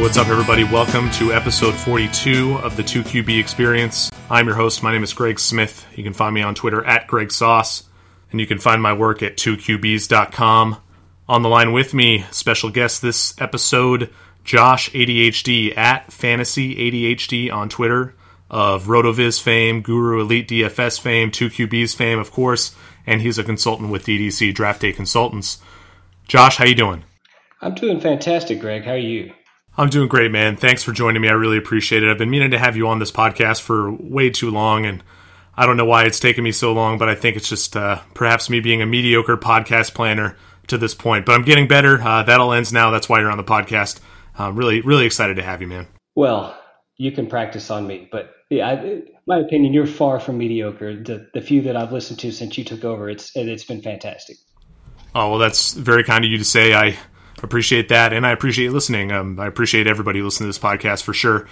What's up, everybody? Welcome to episode 42 of the 2QB Experience. I'm your host. My name is Greg Smith. You can find me on Twitter at Greg Sauce, and you can find my work at 2QBs.com. On the line with me, special guest this episode, Josh ADHD at Fantasy ADHD on Twitter of RotoViz fame, Guru Elite DFS fame, 2QBs fame, of course, and he's a consultant with DDC Draft Day Consultants. Josh, how you doing? I'm doing fantastic, Greg. How are you? I'm doing great, man. Thanks for joining me. I really appreciate it. I've been meaning to have you on this podcast for way too long, and I don't know why it's taken me so long, but I think it's just uh, perhaps me being a mediocre podcast planner to this point. But I'm getting better. Uh, that all ends now. That's why you're on the podcast. I'm really, really excited to have you, man. Well, you can practice on me, but yeah, I, my opinion, you're far from mediocre. The, the few that I've listened to since you took over, it's it's been fantastic. Oh well, that's very kind of you to say. I appreciate that, and I appreciate listening. Um, I appreciate everybody listening to this podcast for sure.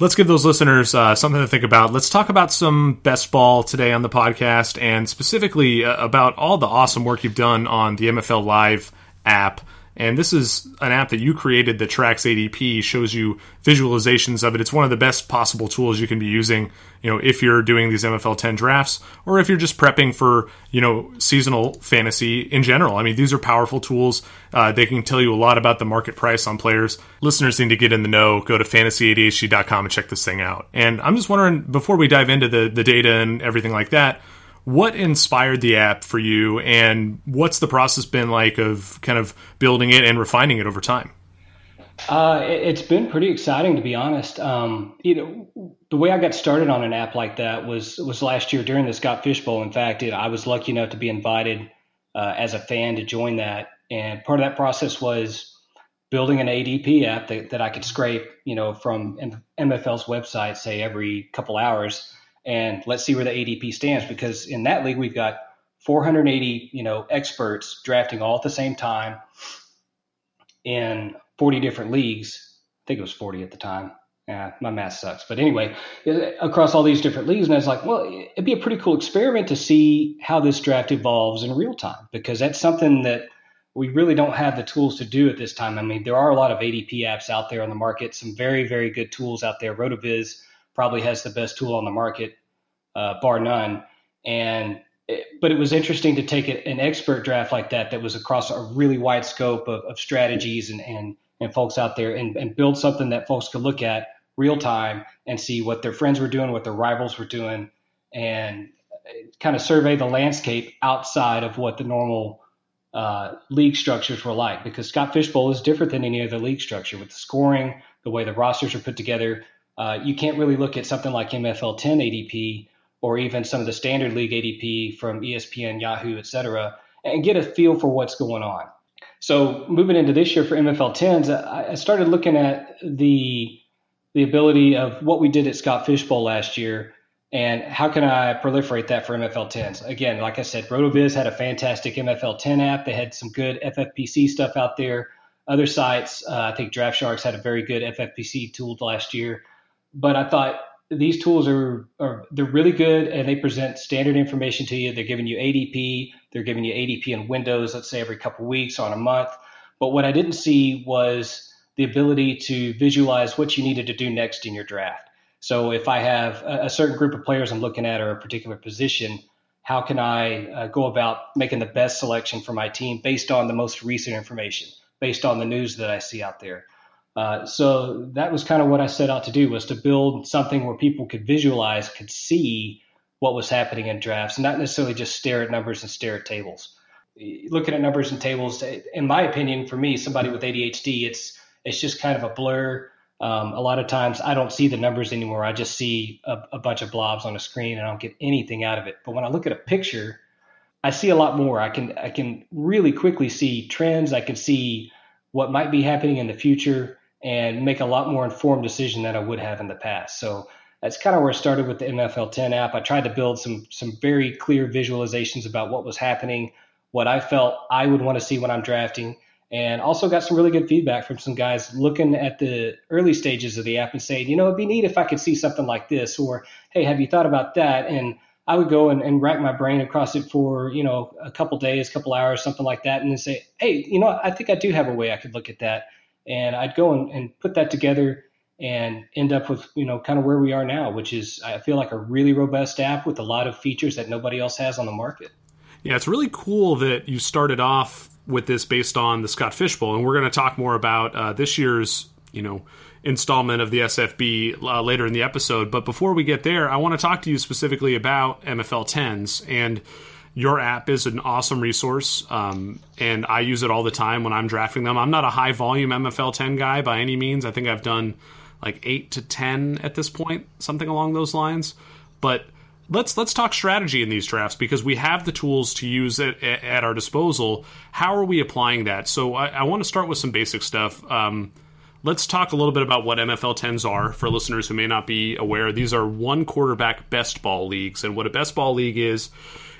Let's give those listeners uh, something to think about. Let's talk about some best ball today on the podcast, and specifically uh, about all the awesome work you've done on the MFL Live app. And this is an app that you created that tracks ADP, shows you visualizations of it. It's one of the best possible tools you can be using, you know, if you're doing these MFL 10 drafts or if you're just prepping for, you know, seasonal fantasy in general. I mean, these are powerful tools. Uh, they can tell you a lot about the market price on players. Listeners need to get in the know. Go to fantasyadhd.com and check this thing out. And I'm just wondering, before we dive into the, the data and everything like that, what inspired the app for you, and what's the process been like of kind of building it and refining it over time? Uh, it's been pretty exciting, to be honest. Um, you know, the way I got started on an app like that was was last year during the Scott Fish Bowl. In fact, it, I was lucky enough to be invited uh, as a fan to join that, and part of that process was building an ADP app that, that I could scrape, you know, from MFL's website, say every couple hours, and let's see where the ADP stands because in that league we've got 480 you know experts drafting all at the same time in 40 different leagues. I think it was 40 at the time. Yeah, my math sucks. But anyway, across all these different leagues, and I was like, well, it'd be a pretty cool experiment to see how this draft evolves in real time because that's something that we really don't have the tools to do at this time. I mean, there are a lot of ADP apps out there on the market, some very, very good tools out there. RotoViz probably has the best tool on the market, uh, bar none. And it, but it was interesting to take an expert draft like that that was across a really wide scope of, of strategies and, and and folks out there and, and build something that folks could look at real time and see what their friends were doing, what their rivals were doing, and kind of survey the landscape outside of what the normal uh, league structures were like. Because Scott Fishbowl is different than any other league structure with the scoring, the way the rosters are put together, uh, you can't really look at something like MFL 10 ADP or even some of the standard league ADP from ESPN, Yahoo, et cetera, and get a feel for what's going on. So moving into this year for MFL 10s, I started looking at the the ability of what we did at Scott Fishbowl last year and how can I proliferate that for MFL 10s? Again, like I said, RotoViz had a fantastic MFL 10 app. They had some good FFPC stuff out there. Other sites, uh, I think DraftSharks had a very good FFPC tool last year but I thought these tools are, are they're really good and they present standard information to you. They're giving you ADP, they're giving you ADP in windows, let's say every couple weeks on a month. But what I didn't see was the ability to visualize what you needed to do next in your draft. So if I have a, a certain group of players I'm looking at or a particular position, how can I uh, go about making the best selection for my team based on the most recent information, based on the news that I see out there? Uh, so that was kind of what I set out to do was to build something where people could visualize, could see what was happening in drafts, and not necessarily just stare at numbers and stare at tables. Looking at numbers and tables, in my opinion, for me, somebody with ADHD, it's it's just kind of a blur. Um, a lot of times, I don't see the numbers anymore. I just see a, a bunch of blobs on a screen, and I don't get anything out of it. But when I look at a picture, I see a lot more. I can I can really quickly see trends. I can see what might be happening in the future and make a lot more informed decision than I would have in the past. So that's kind of where I started with the MFL 10 app. I tried to build some some very clear visualizations about what was happening, what I felt I would want to see when I'm drafting, and also got some really good feedback from some guys looking at the early stages of the app and saying, you know, it'd be neat if I could see something like this, or hey, have you thought about that? And I would go and, and rack my brain across it for, you know, a couple days, couple hours, something like that, and then say, hey, you know, I think I do have a way I could look at that and I'd go and, and put that together and end up with you know kind of where we are now, which is I feel like a really robust app with a lot of features that nobody else has on the market. Yeah, it's really cool that you started off with this based on the Scott Fishbowl, and we're going to talk more about uh, this year's you know installment of the SFB uh, later in the episode. But before we get there, I want to talk to you specifically about MFL 10s and your app is an awesome resource, um, and I use it all the time when I'm drafting them. I'm not a high volume MFL 10 guy by any means. I think I've done like eight to 10 at this point, something along those lines. But let's let's talk strategy in these drafts because we have the tools to use it at our disposal. How are we applying that? So I, I want to start with some basic stuff. Um, let's talk a little bit about what MFL 10s are for listeners who may not be aware. These are one quarterback best ball leagues, and what a best ball league is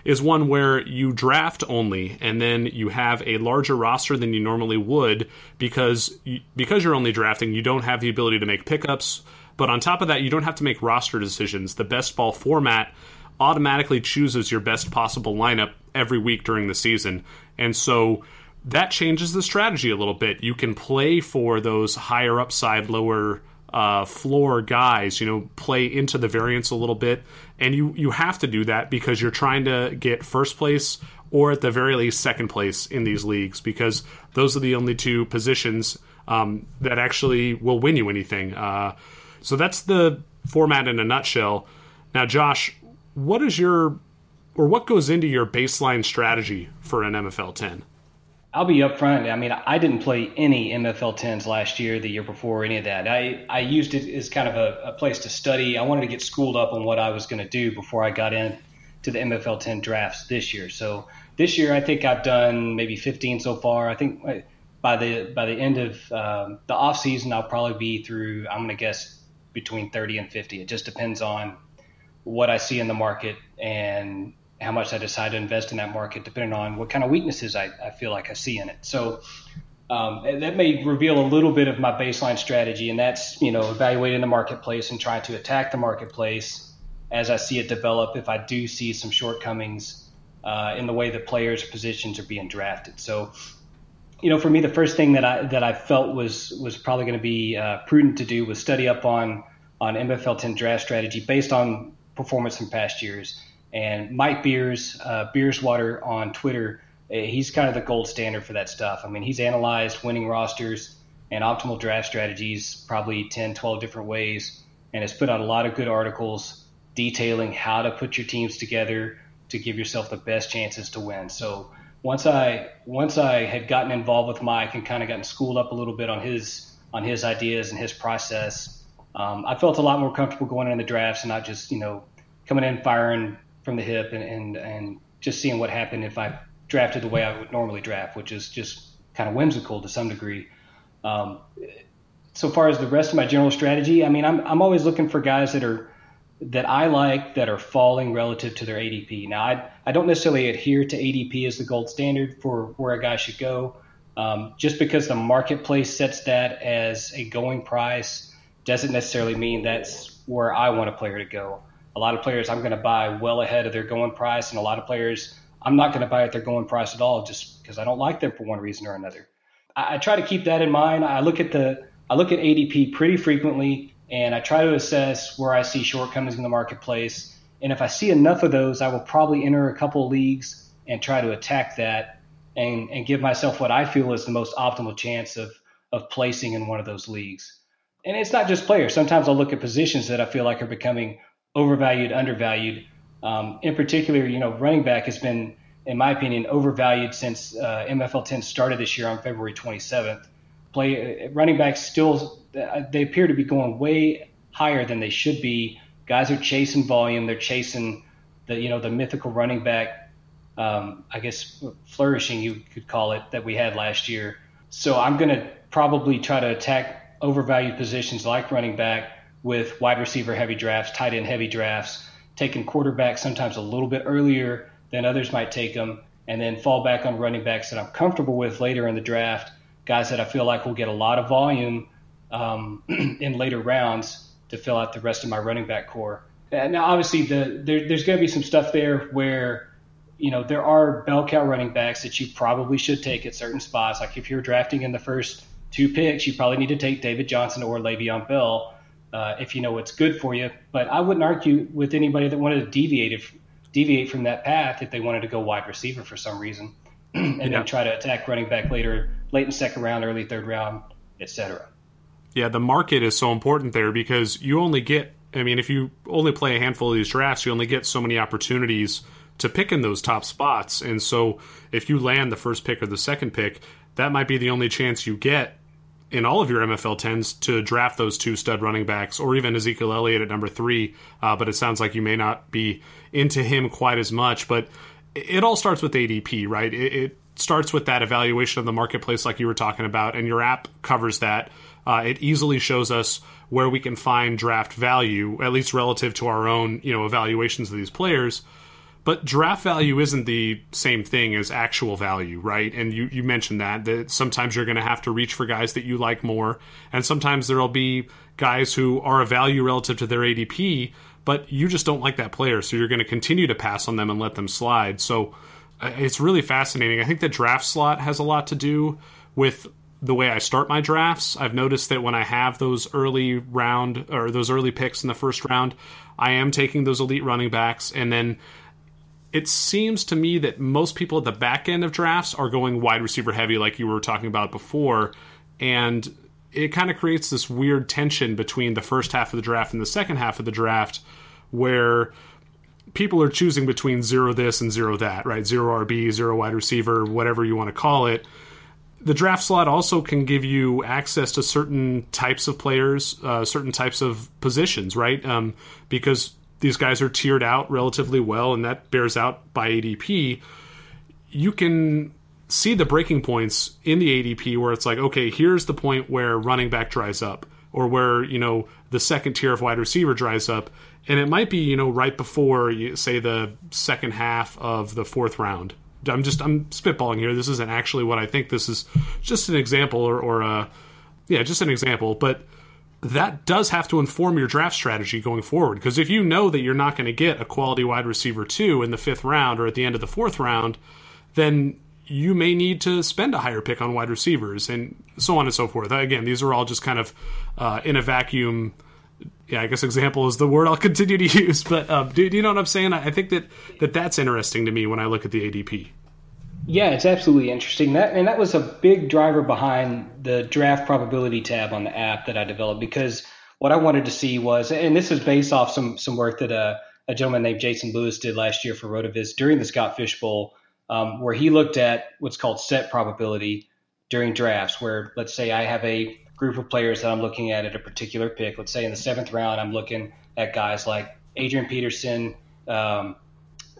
is one where you draft only and then you have a larger roster than you normally would because you, because you're only drafting you don't have the ability to make pickups. But on top of that you don't have to make roster decisions. The best ball format automatically chooses your best possible lineup every week during the season. And so that changes the strategy a little bit. You can play for those higher upside lower uh, floor guys, you know, play into the variance a little bit, and you you have to do that because you're trying to get first place or at the very least second place in these leagues because those are the only two positions um, that actually will win you anything. Uh, so that's the format in a nutshell. Now, Josh, what is your or what goes into your baseline strategy for an MFL 10? I'll be upfront. I mean, I didn't play any MFL 10s last year, the year before, any of that. I, I used it as kind of a, a place to study. I wanted to get schooled up on what I was going to do before I got in to the MFL 10 drafts this year. So this year, I think I've done maybe 15 so far. I think uh, by the by the end of um, the off season, I'll probably be through. I'm going to guess between 30 and 50. It just depends on what I see in the market and how much I decide to invest in that market, depending on what kind of weaknesses I, I feel like I see in it. So um, that may reveal a little bit of my baseline strategy, and that's you know evaluating the marketplace and trying to attack the marketplace as I see it develop. If I do see some shortcomings uh, in the way that players' positions are being drafted, so you know for me the first thing that I that I felt was was probably going to be uh, prudent to do was study up on on MFL 10 draft strategy based on performance from past years and Mike Beers, uh, Beerswater on Twitter, eh, he's kind of the gold standard for that stuff. I mean, he's analyzed winning rosters and optimal draft strategies probably 10, 12 different ways, and has put out a lot of good articles detailing how to put your teams together to give yourself the best chances to win. So once I once I had gotten involved with Mike and kind of gotten schooled up a little bit on his on his ideas and his process, um, I felt a lot more comfortable going in the drafts and not just you know coming in firing from the hip and, and, and just seeing what happened if I drafted the way I would normally draft, which is just kind of whimsical to some degree. Um, so far as the rest of my general strategy, I mean, I'm, I'm always looking for guys that are that I like that are falling relative to their ADP. Now, I, I don't necessarily adhere to ADP as the gold standard for where a guy should go. Um, just because the marketplace sets that as a going price doesn't necessarily mean that's where I want a player to go. A lot of players I'm going to buy well ahead of their going price, and a lot of players I'm not going to buy at their going price at all just because I don't like them for one reason or another. I, I try to keep that in mind. I look at the I look at ADP pretty frequently, and I try to assess where I see shortcomings in the marketplace. And if I see enough of those, I will probably enter a couple leagues and try to attack that and, and give myself what I feel is the most optimal chance of of placing in one of those leagues. And it's not just players. Sometimes I'll look at positions that I feel like are becoming overvalued, undervalued. Um, in particular, you know, running back has been, in my opinion, overvalued since uh, MFL 10 started this year on February 27th. Play uh, running backs still they appear to be going way higher than they should be. Guys are chasing volume. They're chasing the you know the mythical running back. Um, I guess flourishing you could call it that we had last year. So I'm going to probably try to attack overvalued positions like running back with wide receiver heavy drafts, tight end heavy drafts, taking quarterbacks sometimes a little bit earlier than others might take them, and then fall back on running backs that I'm comfortable with later in the draft, guys that I feel like will get a lot of volume um, in later rounds to fill out the rest of my running back core. Now, obviously, the, there, there's going to be some stuff there where you know there are bell cow running backs that you probably should take at certain spots. Like if you're drafting in the first two picks, you probably need to take David Johnson or Le'Veon Bell uh, if you know what's good for you. But I wouldn't argue with anybody that wanted to deviate if, deviate from that path if they wanted to go wide receiver for some reason, and yeah. then try to attack running back later, late in second round, early third round, etc. Yeah, the market is so important there because you only get. I mean, if you only play a handful of these drafts, you only get so many opportunities to pick in those top spots. And so, if you land the first pick or the second pick, that might be the only chance you get in all of your MFL 10s to draft those two stud running backs or even Ezekiel Elliott at number three. Uh, but it sounds like you may not be into him quite as much. But it all starts with ADP, right? It, it starts with that evaluation of the marketplace, like you were talking about, and your app covers that. Uh, it easily shows us where we can find draft value, at least relative to our own, you know, evaluations of these players. But draft value isn't the same thing as actual value, right? And you, you mentioned that, that sometimes you're going to have to reach for guys that you like more. And sometimes there'll be guys who are a value relative to their ADP, but you just don't like that player. So you're going to continue to pass on them and let them slide. So uh, it's really fascinating. I think the draft slot has a lot to do with the way I start my drafts. I've noticed that when I have those early round or those early picks in the first round, I am taking those elite running backs and then it seems to me that most people at the back end of drafts are going wide receiver heavy, like you were talking about before. And it kind of creates this weird tension between the first half of the draft and the second half of the draft where people are choosing between zero this and zero that, right? Zero RB, zero wide receiver, whatever you want to call it. The draft slot also can give you access to certain types of players, uh, certain types of positions, right? Um, because these guys are tiered out relatively well, and that bears out by ADP. You can see the breaking points in the ADP where it's like, okay, here's the point where running back dries up, or where you know the second tier of wide receiver dries up, and it might be you know right before say the second half of the fourth round. I'm just I'm spitballing here. This isn't actually what I think. This is just an example, or, or uh, yeah, just an example, but that does have to inform your draft strategy going forward. Because if you know that you're not going to get a quality wide receiver two in the fifth round or at the end of the fourth round, then you may need to spend a higher pick on wide receivers and so on and so forth. Again, these are all just kind of uh, in a vacuum. Yeah, I guess example is the word I'll continue to use. But um, do, do you know what I'm saying? I think that, that that's interesting to me when I look at the ADP. Yeah, it's absolutely interesting. That and that was a big driver behind the draft probability tab on the app that I developed because what I wanted to see was, and this is based off some some work that a, uh, a gentleman named Jason Lewis did last year for Rotoviz during the Scott Fish Bowl, um, where he looked at what's called set probability during drafts. Where let's say I have a group of players that I'm looking at at a particular pick. Let's say in the seventh round, I'm looking at guys like Adrian Peterson, um,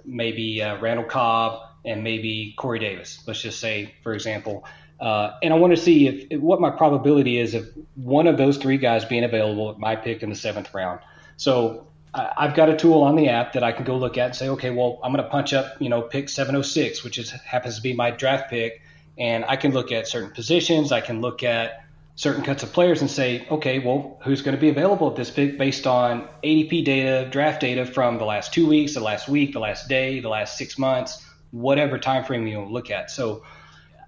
maybe uh, Randall Cobb and maybe Corey Davis. Let's just say, for example. Uh, and I want to see if, what my probability is of one of those three guys being available at my pick in the seventh round. So I, I've got a tool on the app that I can go look at and say, okay, well, I'm going to punch up, you know, pick 706, which is happens to be my draft pick, and I can look at certain positions. I can look at certain cuts of players and say, okay, well, who's going to be available at this pick based on ADP data, draft data from the last two weeks, the last week, the last day, the last six months whatever time frame you look at. So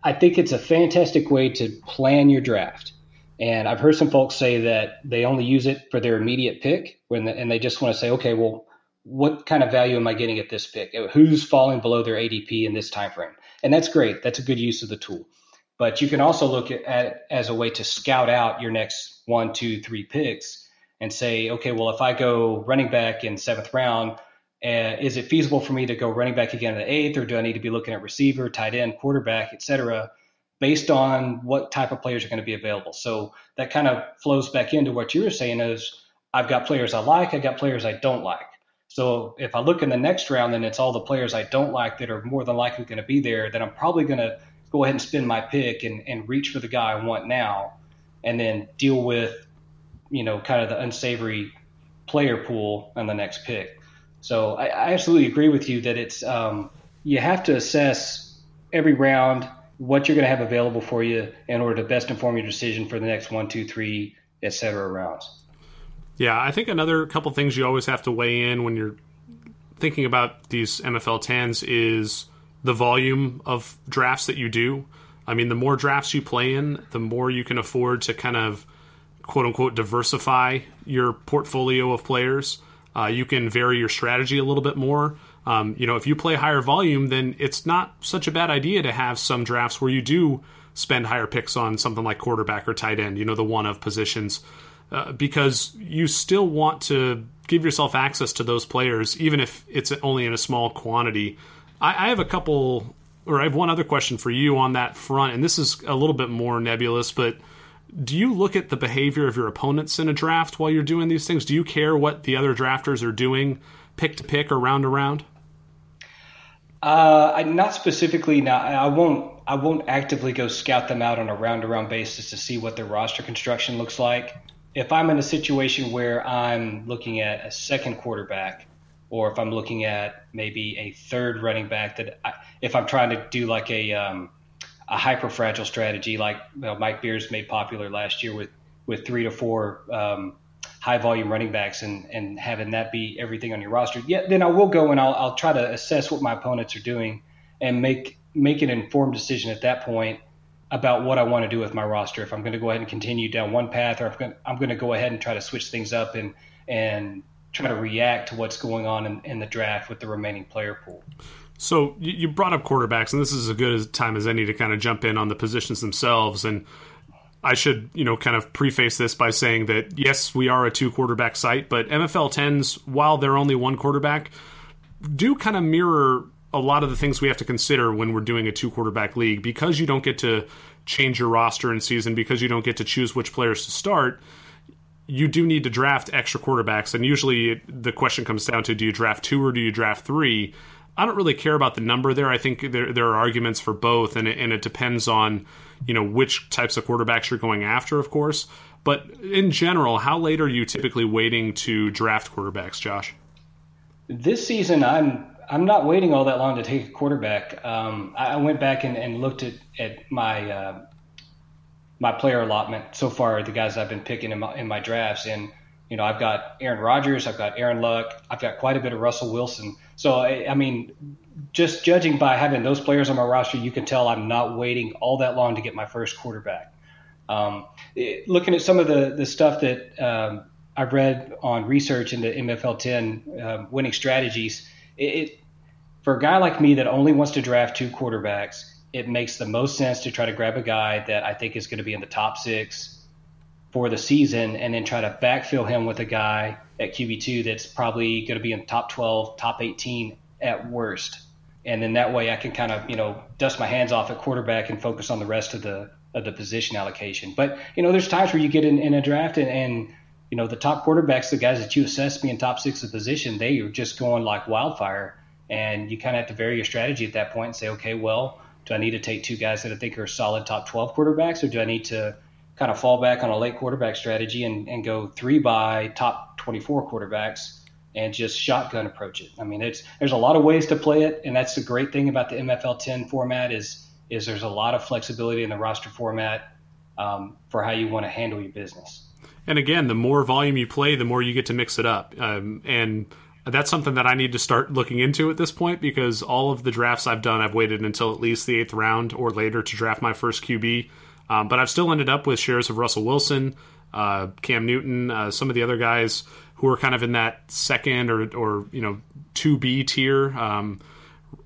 I think it's a fantastic way to plan your draft. And I've heard some folks say that they only use it for their immediate pick when the, and they just want to say, okay, well, what kind of value am I getting at this pick? Who's falling below their ADP in this time frame? And that's great. That's a good use of the tool. But you can also look at, at it as a way to scout out your next one, two, three picks and say, okay, well, if I go running back in seventh round, uh, is it feasible for me to go running back again in the eighth, or do I need to be looking at receiver, tight end, quarterback, et cetera, based on what type of players are going to be available? So that kind of flows back into what you were saying is I've got players I like, I've got players I don't like. So if I look in the next round and it's all the players I don't like that are more than likely going to be there, then I'm probably going to go ahead and spin my pick and, and reach for the guy I want now, and then deal with, you know, kind of the unsavory player pool on the next pick. So I, I absolutely agree with you that it's um, you have to assess every round what you're going to have available for you in order to best inform your decision for the next one, two, three, et cetera rounds. Yeah, I think another couple things you always have to weigh in when you're thinking about these MFL 10s is the volume of drafts that you do. I mean, the more drafts you play in, the more you can afford to kind of quote unquote diversify your portfolio of players. Uh, you can vary your strategy a little bit more. Um, you know, if you play higher volume, then it's not such a bad idea to have some drafts where you do spend higher picks on something like quarterback or tight end, you know, the one of positions, uh, because you still want to give yourself access to those players, even if it's only in a small quantity. I, I have a couple, or I have one other question for you on that front, and this is a little bit more nebulous, but do you look at the behavior of your opponents in a draft while you're doing these things? Do you care what the other drafters are doing, pick to pick or round to round? Uh, not specifically. Now, I won't. I won't actively go scout them out on a round to round basis to see what their roster construction looks like. If I'm in a situation where I'm looking at a second quarterback, or if I'm looking at maybe a third running back, that I, if I'm trying to do like a um, a hyper fragile strategy like you know, Mike Beers made popular last year with with three to four um, high volume running backs and and having that be everything on your roster. Yeah, then I will go and I'll I'll try to assess what my opponents are doing and make make an informed decision at that point about what I want to do with my roster. If I'm going to go ahead and continue down one path, or if I'm going to go ahead and try to switch things up and and try to react to what's going on in, in the draft with the remaining player pool. So you brought up quarterbacks, and this is as good a time as any to kind of jump in on the positions themselves. And I should, you know, kind of preface this by saying that yes, we are a two quarterback site, but MFL 10s, while they're only one quarterback, do kind of mirror a lot of the things we have to consider when we're doing a two quarterback league because you don't get to change your roster in season, because you don't get to choose which players to start. You do need to draft extra quarterbacks, and usually the question comes down to do you draft two or do you draft three? I don't really care about the number there. I think there there are arguments for both, and it, and it depends on you know which types of quarterbacks you're going after, of course. But in general, how late are you typically waiting to draft quarterbacks, Josh? This season, I'm I'm not waiting all that long to take a quarterback. Um, I went back and, and looked at at my uh, my player allotment so far. The guys I've been picking in my, in my drafts, and you know, I've got Aaron Rodgers, I've got Aaron Luck, I've got quite a bit of Russell Wilson. So, I, I mean, just judging by having those players on my roster, you can tell I'm not waiting all that long to get my first quarterback. Um, it, looking at some of the, the stuff that um, I've read on research into MFL 10 um, winning strategies, it, it, for a guy like me that only wants to draft two quarterbacks, it makes the most sense to try to grab a guy that I think is going to be in the top six, for the season and then try to backfill him with a guy at QB2 that's probably going to be in top 12, top 18 at worst. And then that way I can kind of, you know, dust my hands off at quarterback and focus on the rest of the of the position allocation. But, you know, there's times where you get in, in a draft and, and, you know, the top quarterbacks, the guys that you assess being top six of position, they are just going like wildfire. And you kind of have to vary your strategy at that point and say, okay, well, do I need to take two guys that I think are solid top 12 quarterbacks or do I need to kind of fall back on a late quarterback strategy and, and go three by top 24 quarterbacks and just shotgun approach it. I mean, it's there's a lot of ways to play it, and that's the great thing about the MFL 10 format is is there's a lot of flexibility in the roster format um, for how you want to handle your business. And again, the more volume you play, the more you get to mix it up, um, and that's something that I need to start looking into at this point because all of the drafts I've done, I've waited until at least the eighth round or later to draft my first QB um, but I've still ended up with shares of Russell Wilson, uh, Cam Newton, uh, some of the other guys who are kind of in that second or, or you know, 2B tier. Um,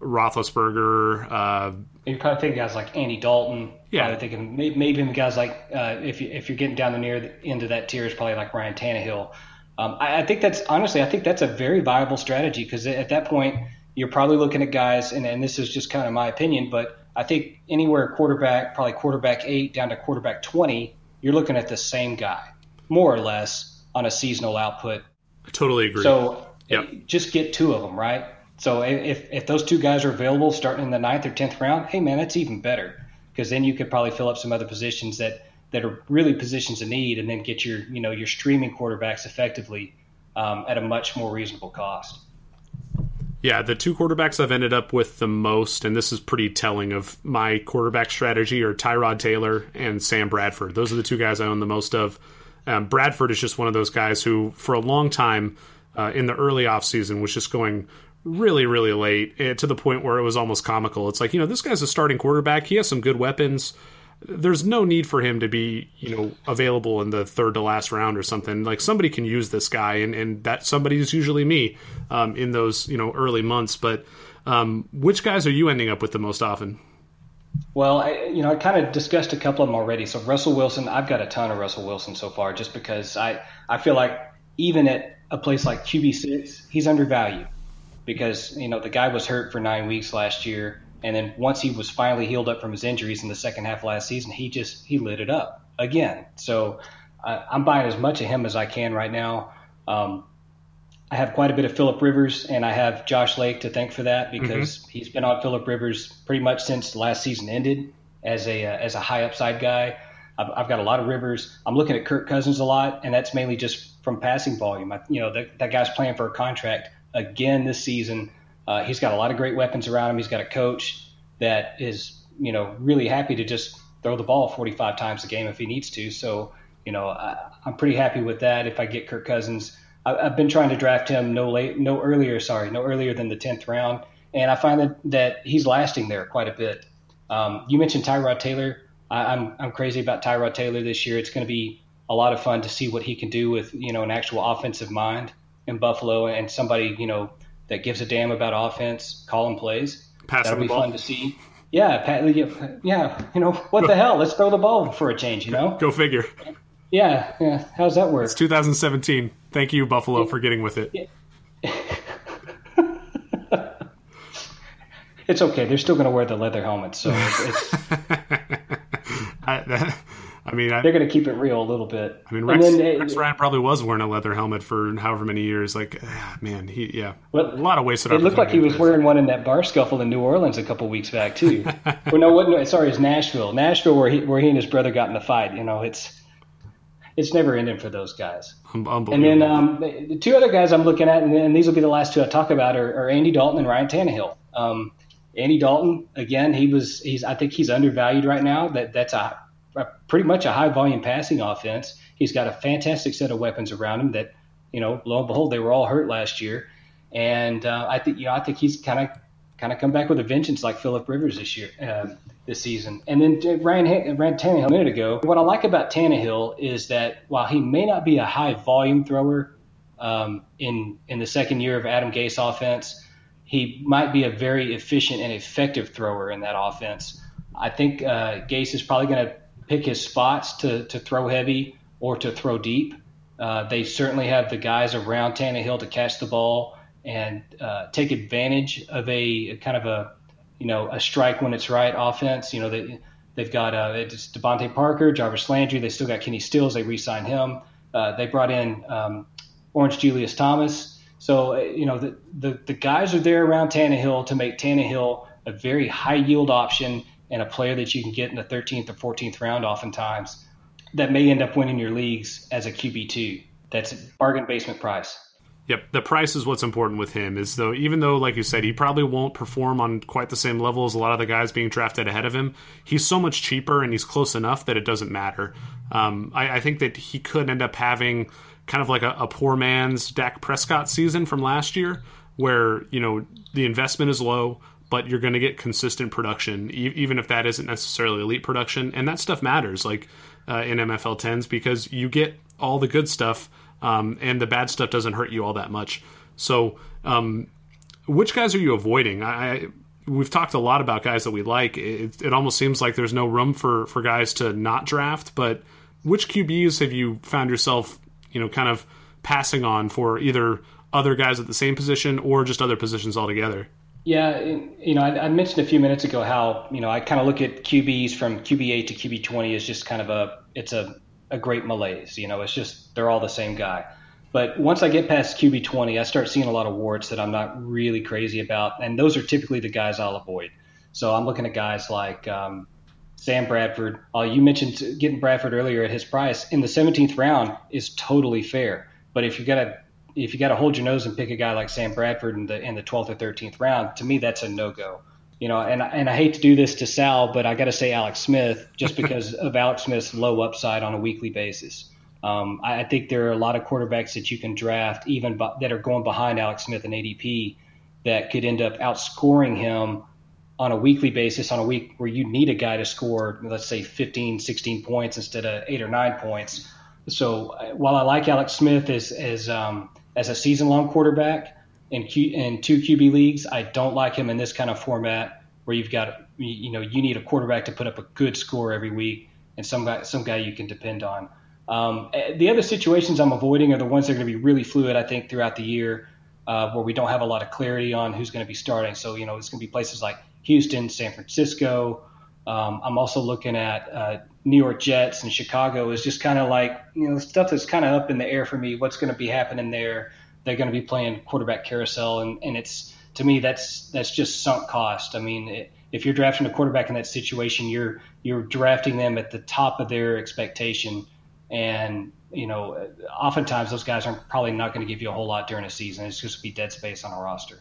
Roethlisberger. Uh, you're kind of thinking guys like Andy Dalton. Yeah, of thinking maybe, maybe guys like uh, if you if you're getting down the near the end of that tier is probably like Ryan Tannehill. Um, I, I, think that's honestly I think that's a very viable strategy because at that point you're probably looking at guys and, and this is just kind of my opinion, but I think anywhere quarterback, probably quarterback eight down to quarterback 20, you're looking at the same guy, more or less, on a seasonal output. I totally agree. So yep. just get two of them, right? So if, if those two guys are available starting in the ninth or 10th round, hey, man, that's even better because then you could probably fill up some other positions that, that are really positions of need and then get your, you know, your streaming quarterbacks effectively um, at a much more reasonable cost. Yeah, the two quarterbacks I've ended up with the most, and this is pretty telling of my quarterback strategy, are Tyrod Taylor and Sam Bradford. Those are the two guys I own the most of. Um, Bradford is just one of those guys who, for a long time uh, in the early offseason, was just going really, really late eh, to the point where it was almost comical. It's like, you know, this guy's a starting quarterback. He has some good weapons. There's no need for him to be, you know, available in the third to last round or something. Like somebody can use this guy, and, and that somebody is usually me um, in those, you know, early months. But um, which guys are you ending up with the most often? Well, I, you know, I kind of discussed a couple of them already. So Russell Wilson, I've got a ton of Russell Wilson so far, just because I I feel like even at a place like QB six, he's undervalued because you know the guy was hurt for nine weeks last year, and then once he was finally healed up from his injuries in the second half last season, he just he lit it up again. So uh, I'm buying as much of him as I can right now. Um, I have quite a bit of Philip Rivers, and I have Josh Lake to thank for that because mm-hmm. he's been on Philip Rivers pretty much since last season ended as a uh, as a high upside guy. I've, I've, got a lot of Rivers. I'm looking at Kirk Cousins a lot, and that's mainly just from passing volume. I, you know, that, that guy's playing for a contract again this season. Uh, he's got a lot of great weapons around him. He's got a coach that is, you know, really happy to just throw the ball 45 times a game if he needs to. So, you know, I, am pretty happy with that. If I get Kirk Cousins, I, have been trying to draft him no late, no earlier, sorry, no earlier than the 10th round, and I find that that he's lasting there quite a bit. Um, you mentioned Tyrod Taylor. I, I'm I'm crazy about Tyrod Taylor this year. It's going to be a lot of fun to see what he can do with you know an actual offensive mind in Buffalo and somebody you know that gives a damn about offense, calling plays. Passing That'll be ball. fun to see. Yeah, Pat, yeah, you know what the hell? Let's throw the ball for a change. You know, go figure. Yeah, yeah. How's that work? It's 2017. Thank you, Buffalo, for getting with it. it's okay. They're still going to wear the leather helmets, so it's. it's I, that, I mean, I, they're going to keep it real a little bit. I mean, Rex, then, Rex Ryan probably was wearing a leather helmet for however many years. Like, ah, man, he yeah, well, a lot of wasted. It looked like he was wearing one in that bar scuffle in New Orleans a couple weeks back too. well, no, what, sorry, it's Nashville, Nashville, where he where he and his brother got in the fight. You know, it's it's never ending for those guys. And then um, the two other guys I'm looking at, and, and, these will be the last two I talk about, are, are Andy Dalton and Ryan Tannehill. Um, Andy Dalton, again, he was he's I think he's undervalued right now. That that's a, pretty much a high volume passing offense. He's got a fantastic set of weapons around him. That you know, lo and behold, they were all hurt last year, and uh, I think you know I think he's kind of kind of come back with a vengeance like Philip Rivers this year, uh, this season. And then Ryan, Ryan Tannehill a minute ago. What I like about Tannehill is that while he may not be a high volume thrower um, in in the second year of Adam Gase offense, he might be a very efficient and effective thrower in that offense. I think uh, Gase is probably going to pick his spots to to throw heavy or to throw deep. Uh, they certainly have the guys around Tannehill to catch the ball and uh, take advantage of a, a, kind of a you know a strike when it's right offense. You know they they've got uh, it's DeVante Parker, Jarvis Landry. They still got Kenny Stills. They re-signed him. Uh, they brought in um, Orange Julius Thomas. So uh, you know the, the the guys are there around Tannehill to make Tannehill a very high yield option and a player that you can get in the 13th or 14th round oftentimes that may end up winning your leagues as a QB2. That's a bargain basement price. Yep, the price is what's important with him. Is though, even though, like you said, he probably won't perform on quite the same level as a lot of the guys being drafted ahead of him. He's so much cheaper and he's close enough that it doesn't matter. Um, I, I, think that he could end up having kind of like a, a poor man's Dak Prescott season from last year, where you know the investment is low, but you're going to get consistent production, e- even if that isn't necessarily elite production, and that stuff matters. Like uh, in MFL tens, because you get all the good stuff um, and the bad stuff doesn't hurt you all that much. So, um, which guys are you avoiding? I, we've talked a lot about guys that we like. It, it, almost seems like there's no room for for guys to not draft. But which QBs have you found yourself, you know, kind of passing on for either other guys at the same position or just other positions altogether? Yeah, you know, I, I mentioned a few minutes ago how you know I kind of look at QBs from QB eight to QB twenty as just kind of a it's a a great malaise. You know, it's just they're all the same guy. But once I get past QB 20, I start seeing a lot of warts that I'm not really crazy about, and those are typically the guys I'll avoid. So I'm looking at guys like um, Sam Bradford. Uh, you mentioned getting Bradford earlier at his price in the 17th round is totally fair. But if you got to if you got to hold your nose and pick a guy like Sam Bradford in the in the 12th or 13th round, to me that's a no go you know, and and I hate to do this to Sal, but I got to say Alex Smith just because of Alex Smith's low upside on a weekly basis. Um, I, I, think there are a lot of quarterbacks that you can draft even that are going behind Alex Smith and ADP that could end up outscoring him on a weekly basis on a week where you need a guy to score, let's say 15, 16 points instead of eight or nine points. So uh, while I like Alex Smith as as um, as a season long quarterback in Q, in two QB leagues, I don't like him in this kind of format where you've got you know you need a quarterback to put up a good score every week and some guy some guy you can depend on. Um, the other situations I'm avoiding are the ones that are going to be really fluid. I think throughout the year. Uh, where we don't have a lot of clarity on who's going to be starting. So, you know, it's going to be places like Houston, San Francisco. Um, I'm also looking at uh, New York Jets and Chicago is just kind of like you know stuff that's kind of up in the air for me. What's going to be happening there? They're going to be playing quarterback carousel, and, and it's to me that's that's just sunk cost. I mean, it, if you're drafting a quarterback in that situation, you're you're drafting them at the top of their expectation, and you know, oftentimes those guys are probably not going to give you a whole lot during a season. It's just be dead space on a roster.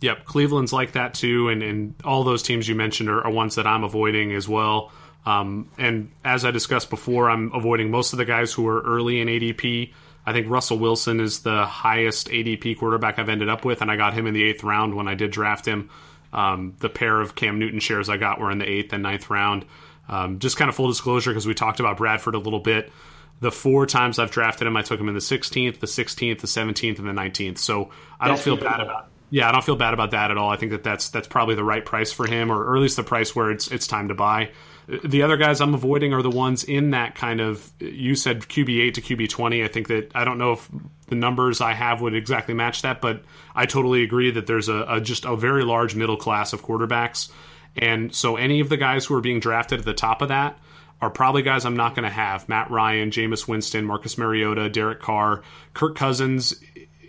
Yep, Cleveland's like that too, and, and all those teams you mentioned are, are ones that I'm avoiding as well. Um, and as I discussed before, I'm avoiding most of the guys who are early in ADP. I think Russell Wilson is the highest ADP quarterback I've ended up with, and I got him in the eighth round when I did draft him. Um, the pair of Cam Newton shares I got were in the eighth and ninth round. Um, just kind of full disclosure because we talked about Bradford a little bit. The four times I've drafted him, I took him in the 16th, the 16th, the 17th, and the 19th. So I don't feel bad about it yeah, I don't feel bad about that at all. I think that that's that's probably the right price for him, or, or at least the price where it's it's time to buy. The other guys I'm avoiding are the ones in that kind of you said QB eight to QB twenty. I think that I don't know if the numbers I have would exactly match that, but I totally agree that there's a, a just a very large middle class of quarterbacks, and so any of the guys who are being drafted at the top of that are probably guys I'm not going to have. Matt Ryan, Jameis Winston, Marcus Mariota, Derek Carr, Kirk Cousins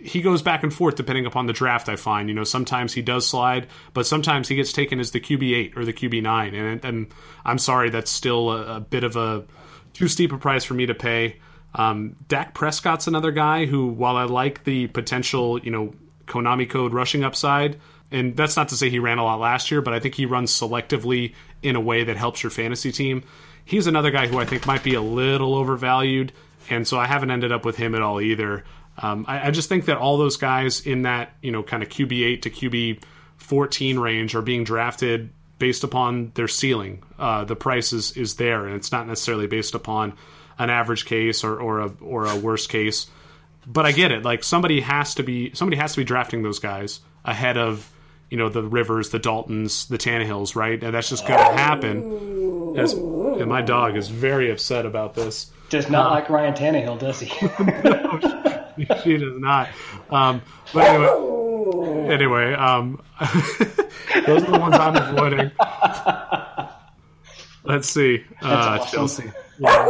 he goes back and forth depending upon the draft. I find you know sometimes he does slide, but sometimes he gets taken as the QB eight or the QB nine, and, and I'm sorry that's still a, a, bit of a too steep a price for me to pay. Um, Dak Prescott's another guy who, while I like the potential, you know, Konami code rushing upside, and that's not to say he ran a lot last year, but I think he runs selectively in a way that helps your fantasy team. He's another guy who I think might be a little overvalued, and so I haven't ended up with him at all either. Um, I, I, just think that all those guys in that you know kind of QB eight to QB fourteen range are being drafted based upon their ceiling. Uh, the price is, is there, and it's not necessarily based upon an average case or, or a or a worst case. But I get it. Like somebody has to be somebody has to be drafting those guys ahead of you know the Rivers, the Daltons, the Tannehills, right? And that's just going to happen. As and my dog is very upset about this. Does not uh, like Ryan Tannehill, does he? she does not. Um, but anyway, anyway, um, those are the ones I'm avoiding. Let's see, uh, awesome. Chelsea. Yeah.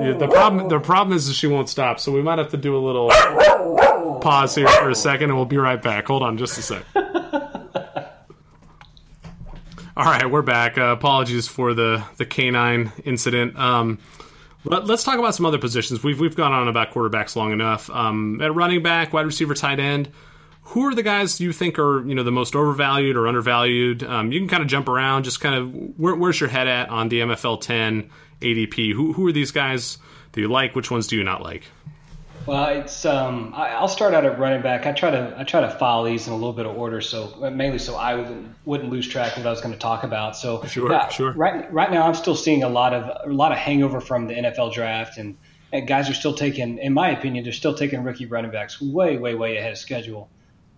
yeah. the problem, the problem is that she won't stop, so we might have to do a little pause here for a second, and we'll be right back. Hold on, just a sec. All right, we're back. Uh, apologies for the the canine incident. Um, but let's talk about some other positions. We've we've gone on about quarterbacks long enough. Um, at running back, wide receiver, tight end. Who are the guys you think are you know the most overvalued or undervalued? Um, you can kind of jump around. Just kind of where, where's your head at on the MFL 10 ADP? Who who are these guys that you like? Which ones do you not like? Well, it's um, I, will start out at running back. I try to I try to follow these in a little bit of order, so mainly so I wouldn't, wouldn't lose track of what I was going to talk about. So sure, yeah, sure. Right right now, I'm still seeing a lot of a lot of hangover from the NFL draft, and, and guys are still taking, in my opinion, they're still taking rookie running backs way way way ahead of schedule.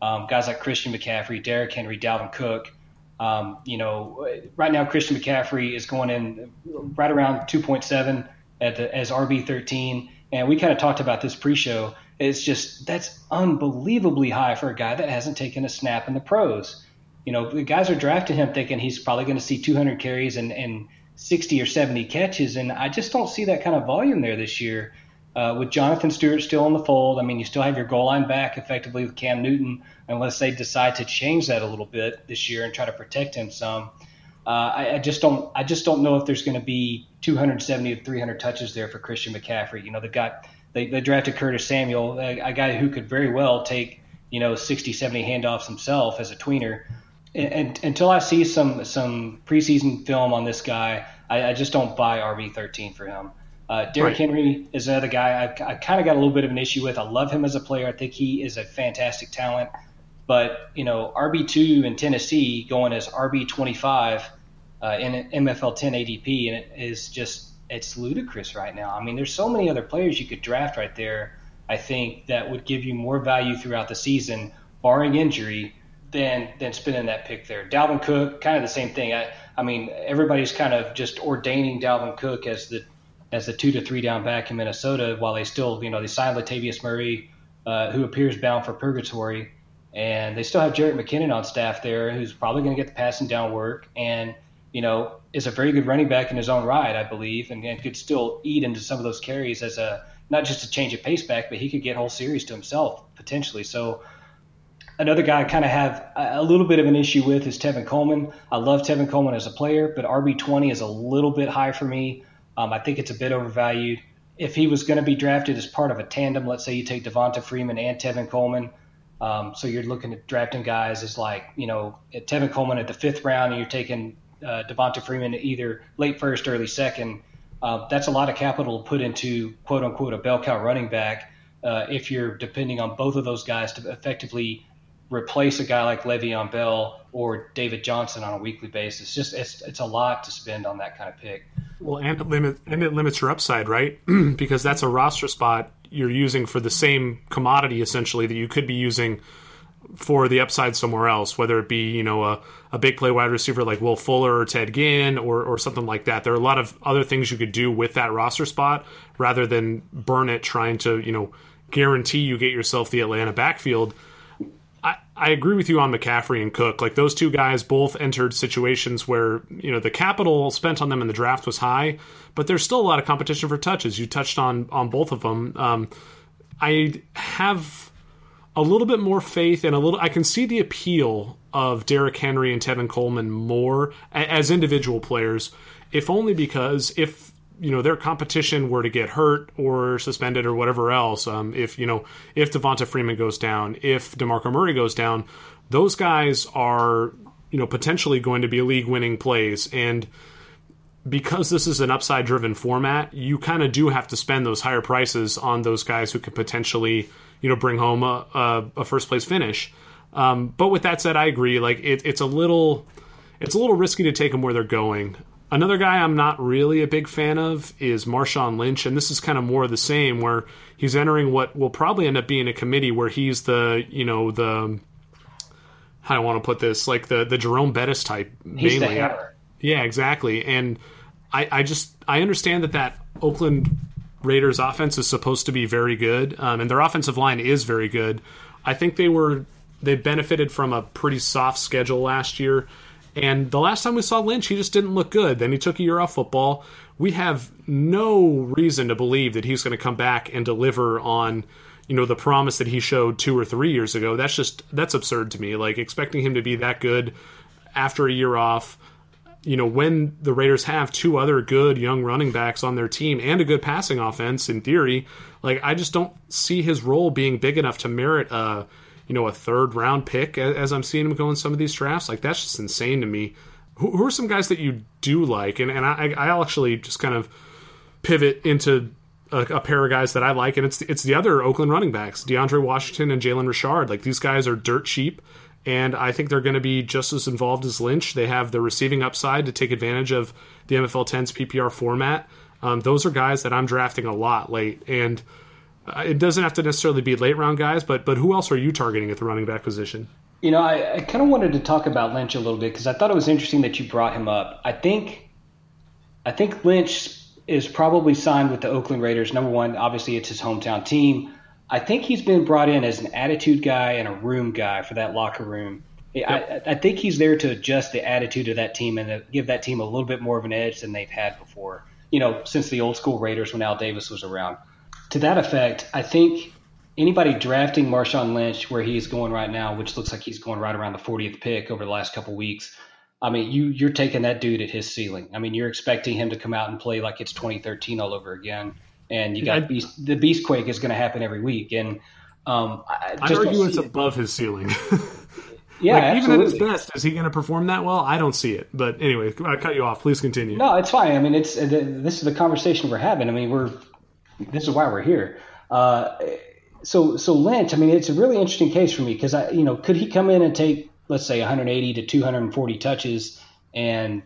Um, guys like Christian McCaffrey, Derrick Henry, Dalvin Cook. Um, you know, right now Christian McCaffrey is going in right around 2.7 at the, as RB 13 and we kind of talked about this pre-show. It's just that's unbelievably high for a guy that hasn't taken a snap in the pros. You know, the guys are drafting him thinking he's probably going to see 200 carries and, and 60 or 70 catches, and I just don't see that kind of volume there this year. Uh, with Jonathan Stewart still in the fold, I mean, you still have your goal line back effectively with Cam Newton, unless they decide to change that a little bit this year and try to protect him some. Uh, I, I, just don't. I just don't know if there's going to be 270 to 300 touches there for Christian McCaffrey. You know, they got they, they drafted Curtis Samuel, a, a, guy who could very well take you know 60, 70 handoffs himself as a tweener. And, and until I see some some preseason film on this guy, I, I just don't buy RB 13 for him. Uh, Derrick right. Henry is another guy I, I kind of got a little bit of an issue with. I love him as a player. I think he is a fantastic talent. But you know, RB two in Tennessee going as RB twenty five uh, in MFL ten ADP, and it is just it's ludicrous right now. I mean, there's so many other players you could draft right there. I think that would give you more value throughout the season, barring injury, than than spending that pick there. Dalvin Cook, kind of the same thing. I, I mean, everybody's kind of just ordaining Dalvin Cook as the as the two to three down back in Minnesota, while they still, you know, they signed Latavius Murray, uh, who appears bound for purgatory, and they still have Jerick McKinnon on staff there, who's probably going to get the passing down work, and you know, is a very good running back in his own right, I believe, and, and could still eat into some of those carries as a not just a change of pace back, but he could get whole series to himself potentially. So another guy I kind of have a little bit of an issue with is Tevin Coleman. I love Tevin Coleman as a player, but RB20 is a little bit high for me. Um, I think it's a bit overvalued. If he was going to be drafted as part of a tandem, let's say you take Devonta Freeman and Tevin Coleman, um, so you're looking at drafting guys as like, you know, Tevin Coleman at the fifth round, and you're taking uh, Devonta Freeman either late first, early second. Uh, that's a lot of capital put into quote unquote a bell cow running back. Uh, if you're depending on both of those guys to effectively replace a guy like Le'Veon Bell or David Johnson on a weekly basis. Just it's it's a lot to spend on that kind of pick. Well, and it limit and it limits your upside, right? because that's a roster spot you're using for the same commodity essentially that you could be using for the upside somewhere else, whether it be you know a, a big play wide receiver like Will Fuller or Ted Ginn or or something like that. There are a lot of other things you could do with that roster spot rather than burn it trying to you know guarantee you get yourself the Atlanta backfield I, I agree with you on McCaffrey and Cook. Like those two guys both entered situations where, you know, the capital spent on them in the draft was high, but there's still a lot of competition for touches. You touched on on both of them. Um, I have a little bit more faith and a little I can see the appeal of Derrick Henry and Tevin Coleman more as individual players, if only because if you know their competition were to get hurt or suspended or whatever else, um, if you know if Devonta Freeman goes down, if Demarco Murray goes down, those guys are you know potentially going to be league-winning plays, and because this is an upside-driven format, you kind of do have to spend those higher prices on those guys who could potentially you know bring home a, a, a first-place finish. Um, but with that said, I agree. Like it, it's a little it's a little risky to take them where they're going. Another guy I'm not really a big fan of is Marshawn Lynch, and this is kind of more of the same, where he's entering what will probably end up being a committee where he's the, you know, the how do I want to put this, like the the Jerome Bettis type, he's mainly. yeah, exactly. And I, I just I understand that that Oakland Raiders offense is supposed to be very good, um, and their offensive line is very good. I think they were they benefited from a pretty soft schedule last year. And the last time we saw Lynch, he just didn't look good. Then he took a year off football. We have no reason to believe that he's going to come back and deliver on, you know, the promise that he showed two or three years ago. That's just that's absurd to me. Like expecting him to be that good after a year off. You know, when the Raiders have two other good young running backs on their team and a good passing offense, in theory, like I just don't see his role being big enough to merit a you know, a third round pick as I'm seeing him go in some of these drafts. Like that's just insane to me. Who, who are some guys that you do like? And and I I'll actually just kind of pivot into a, a, pair of guys that I like, and it's it's the other Oakland running backs, DeAndre Washington and Jalen Richard. Like these guys are dirt cheap, and I think they're going to be just as involved as Lynch. They have the receiving upside to take advantage of the MFL 10's PPR format. Um, those are guys that I'm drafting a lot late, and uh, it doesn't have to necessarily be late round guys, but but who else are you targeting at the running back position? You know, I, I kind of wanted to talk about Lynch a little bit because I thought it was interesting that you brought him up. I think, I think Lynch is probably signed with the Oakland Raiders. Number one, obviously it's his hometown team. I think he's been brought in as an attitude guy and a room guy for that locker room. Yep. I, I, think he's there to adjust the attitude of that team and give that team a little bit more of an edge than they've had before. You know, since the old school Raiders when Al Davis was around to that effect, I think anybody drafting Marshawn Lynch where he's going right now, which looks like he's going right around the 40th pick over the last couple weeks, I mean, you you're taking that dude at his ceiling. I mean, you're expecting him to come out and play like it's 2013 all over again, and you got I, beast, the beast quake is going to happen every week. And um, I I'd argue it's above his ceiling. yeah, like, even at his best, is he going to perform that well? I don't see it. But anyway, I cut you off. Please continue. No, it's fine. I mean, it's this is the conversation we're having. I mean, we're this is why we're here. Uh, so so Lynch, I mean, it's a really interesting case for me because I, you know, could he come in and take let's say 180 to 240 touches and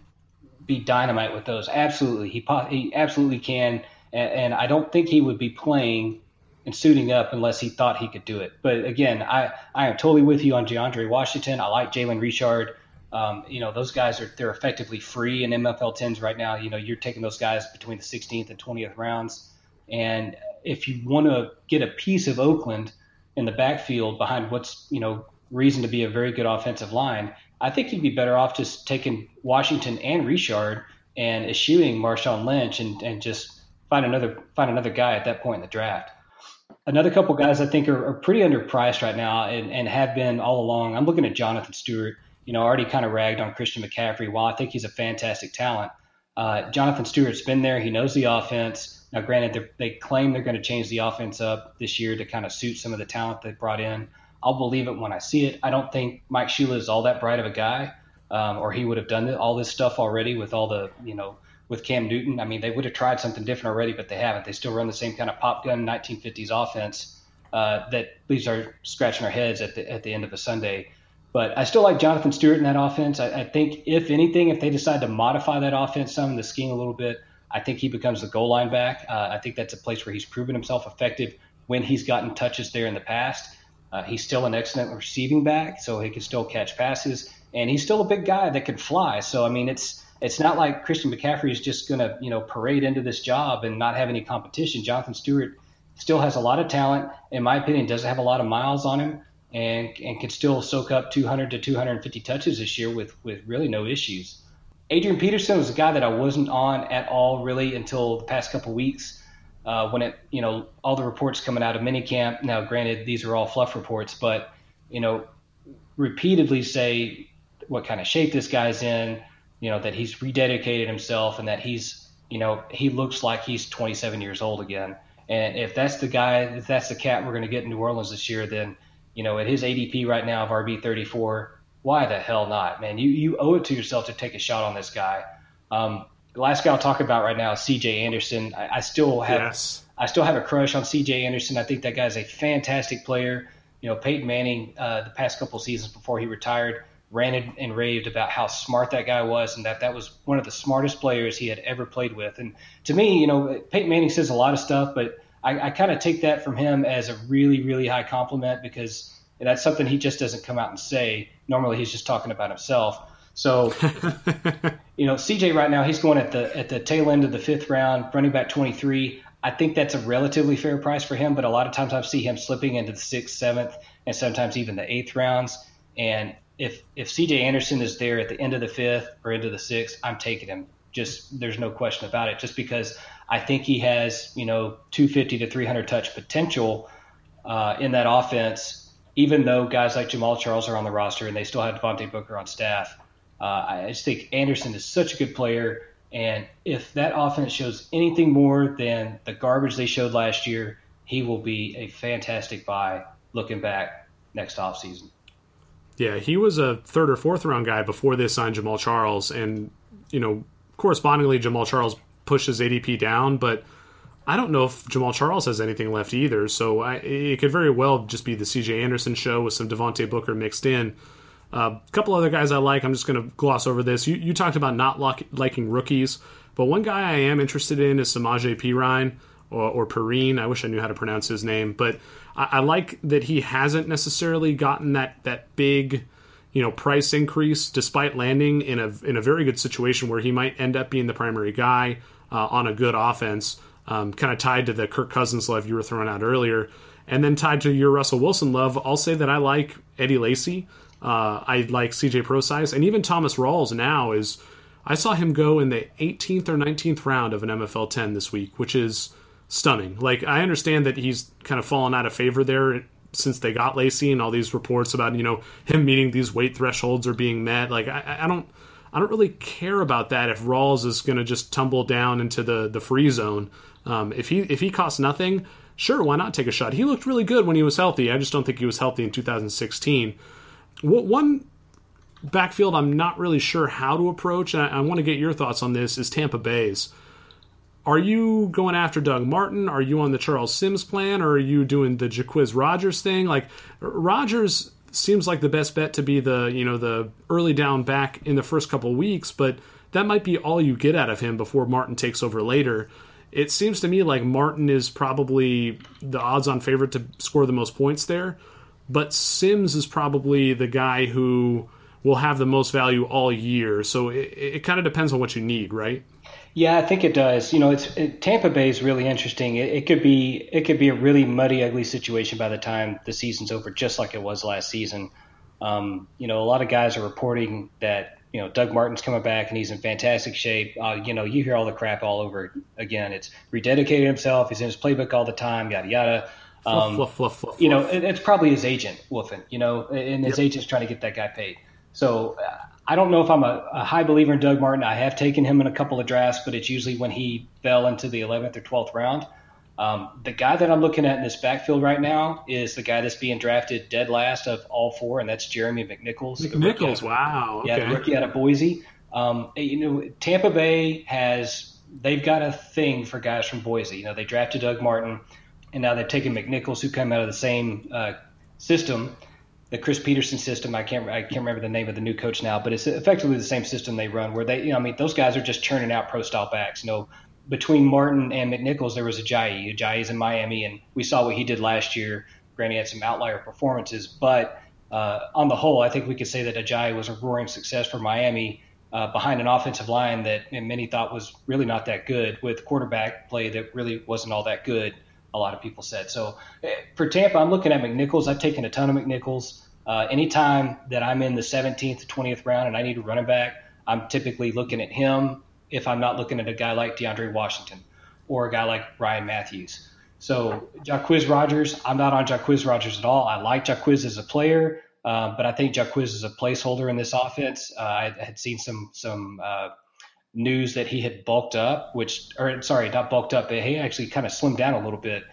be dynamite with those? Absolutely, he he absolutely can, and, and I don't think he would be playing and suiting up unless he thought he could do it. But again, I I am totally with you on DeAndre Washington. I like Jalen Richard. Um, you know, those guys are they're effectively free in MFL tens right now. You know, you're taking those guys between the 16th and 20th rounds, and if you want to get a piece of Oakland in the backfield behind what's you know reason to be a very good offensive line, I think you'd be better off just taking Washington and Richard and eschewing Marshawn Lynch and, and just find another find another guy at that point in the draft. Another couple guys I think are, are pretty underpriced right now and, and have been all along. I'm looking at Jonathan Stewart. You know, already kind of ragged on Christian McCaffrey. While I think he's a fantastic talent, uh, Jonathan Stewart's been there. He knows the offense. Now, granted, they claim they're going to change the offense up this year to kind of suit some of the talent they brought in. I'll believe it when I see it. I don't think Mike Shula is all that bright of a guy, um, or he would have done all this stuff already with all the, you know, with Cam Newton. I mean, they would have tried something different already, but they haven't. They still run the same kind of pop gun 1950s offense uh, that leaves our scratching our heads at the at the end of a Sunday. But I still like Jonathan Stewart in that offense. I, I think, if anything, if they decide to modify that offense some, the scheme a little bit, I think he becomes the goal line back. Uh, I think that's a place where he's proven himself effective when he's gotten touches there in the past. Uh, he's still an excellent receiving back, so he can still catch passes, and he's still a big guy that can fly. So I mean, it's it's not like Christian McCaffrey is just going to you know parade into this job and not have any competition. Jonathan Stewart still has a lot of talent, in my opinion, doesn't have a lot of miles on him, and and can still soak up 200 to 250 touches this year with with really no issues. Adrian Peterson was a guy that I wasn't on at all really until the past couple weeks uh, when it, you know, all the reports coming out of minicamp. Now, granted, these are all fluff reports, but you know, repeatedly say what kind of shape this guy's in, you know, that he's rededicated himself and that he's, you know, he looks like he's 27 years old again. And if that's the guy, if that's the cat we're going to get in New Orleans this year, then, you know, at his ADP right now of RB 34, why the hell not, man? You you owe it to yourself to take a shot on this guy. Um, the last guy I'll talk about right now is C.J. Anderson. I, I still have yes. I still have a crush on C.J. Anderson. I think that guy's a fantastic player. You know, Peyton Manning, uh, the past couple seasons before he retired, ranted and raved about how smart that guy was, and that that was one of the smartest players he had ever played with. And to me, you know, Peyton Manning says a lot of stuff, but I, I kind of take that from him as a really, really high compliment because that's something he just doesn't come out and say. Normally, he's just talking about himself. So, you know, CJ right now he's going at the at the tail end of the fifth round, running back 23. I think that's a relatively fair price for him, but a lot of times I see him slipping into the sixth, seventh, and sometimes even the eighth rounds. And if if CJ Anderson is there at the end of the fifth or into the sixth, I'm taking him. Just there's no question about it. Just because I think he has you know 250 to 300 touch potential uh, in that offense even though guys like Jamaal Charles are on the roster and they still have Devontae Booker on staff, uh, I just think Anderson is such a good player. And if that offense shows anything more than the garbage they showed last year, he will be a fantastic buy looking back next offseason. Yeah, he was a third or fourth round guy before they signed Jamaal Charles. And, you know, correspondingly, Jamaal Charles pushes ADP down, but – I don't know if Jamaal Charles has anything left either, so I, it could very well just be the C.J. Anderson show with some Devontae Booker mixed in. A uh, couple other guys I like. I'm just going to gloss over this. You, you talked about not liking rookies, but one guy I am interested in is Samaje Perine or, or Perine. I wish I knew how to pronounce his name, but I, I like that he hasn't necessarily gotten that that big you know price increase despite landing in a in a very good situation where he might end up being the primary guy uh, on a good offense um, kind of tied to the Kirk Cousins love you were throwing out earlier. And then tied to your Russell Wilson love, I'll say that I like Eddie Lacy. Uh, I like CJ Prosise. And even Thomas Rawls now is. I saw him go in the 18th or 19th round of an MFL 10 this week, which is stunning. Like, I understand that he's kind of fallen out of favor there since they got Lacy and all these reports about, you know, him meeting these weight thresholds are being met. Like, I, I don't. I don't really care about that if Rawls is going to just tumble down into the, the free zone. Um, if he if he costs nothing, sure, why not take a shot? He looked really good when he was healthy. I just don't think he was healthy in 2016. One backfield I'm not really sure how to approach, and I, I want to get your thoughts on this, is Tampa Bay's. Are you going after Doug Martin? Are you on the Charles Sims plan, or are you doing the Jacquizz Rogers thing? Like Rogers seems like the best bet to be the you know the early down back in the first couple weeks, but that might be all you get out of him before Martin takes over later. It seems to me like Martin is probably the odds-on favorite to score the most points there, but Sims is probably the guy who will have the most value all year. So it, it kind of depends on what you need, right? Yeah, I think it does. You know, it's it, Tampa Bay is really interesting. It, it, could be it could be a really muddy, ugly situation by the time the season's over, just like it was last season. Um, you know, a lot of guys are reporting that you know Doug Martin's coming back and he's in fantastic shape. Uh, you know, you hear all the crap all over again. It's rededicated himself. He's in his playbook all the time. Yada yada. Um, fluff, fluff, fluff, you know, it, it's probably his agent woofing. You know, and his yep. agent's trying to get that guy paid. So uh, I don't know if I'm a, a, high believer in Doug Martin. I have taken him in a couple of drafts, but it's usually when he fell into the 11th or 12th round. Um, the guy that I'm looking at in this backfield right now is the guy that's being drafted dead last of all four, and that's Jeremy McNichols. McNichols, wow. Okay. Yeah, the rookie out of Boise. Um, you know, Tampa Bay has they've got a thing for guys from Boise. You know, they drafted Doug Martin, and now they've taken McNichols, who came out of the same uh, system the Chris Petersen system. I can't I can't remember the name of the new coach now, but it's effectively the same system they run where they you know I mean those guys are just churning out pro style backs. You know, between Martin and McNichols there was Ajayi. Ajayi's in Miami, and we saw what he did last year. Granted, had some outlier performances, but uh, on the whole, I think we could say that Ajayi was a roaring success for Miami. Uh, behind an offensive line that many thought was really not that good, with quarterback play that really wasn't all that good a lot of people said. So eh, for Tampa, I'm looking at McNichols. I've taken a ton of McNichols. Uh, anytime that I'm in the 17th, 20th round and I need a running back, I'm typically looking at him if I'm not looking at a guy like DeAndre Washington or a guy like Ryan Mathews. So Jacquizz Rogers, I'm not on Jacquizz Rogers at all. I like Jacquizz as a player, uh, but I think Jacquizz is a placeholder in this offense. Uh, I had seen some some uh, news that he had bulked up, which, or sorry, not bulked up, but he actually kind of slimmed down a little bit.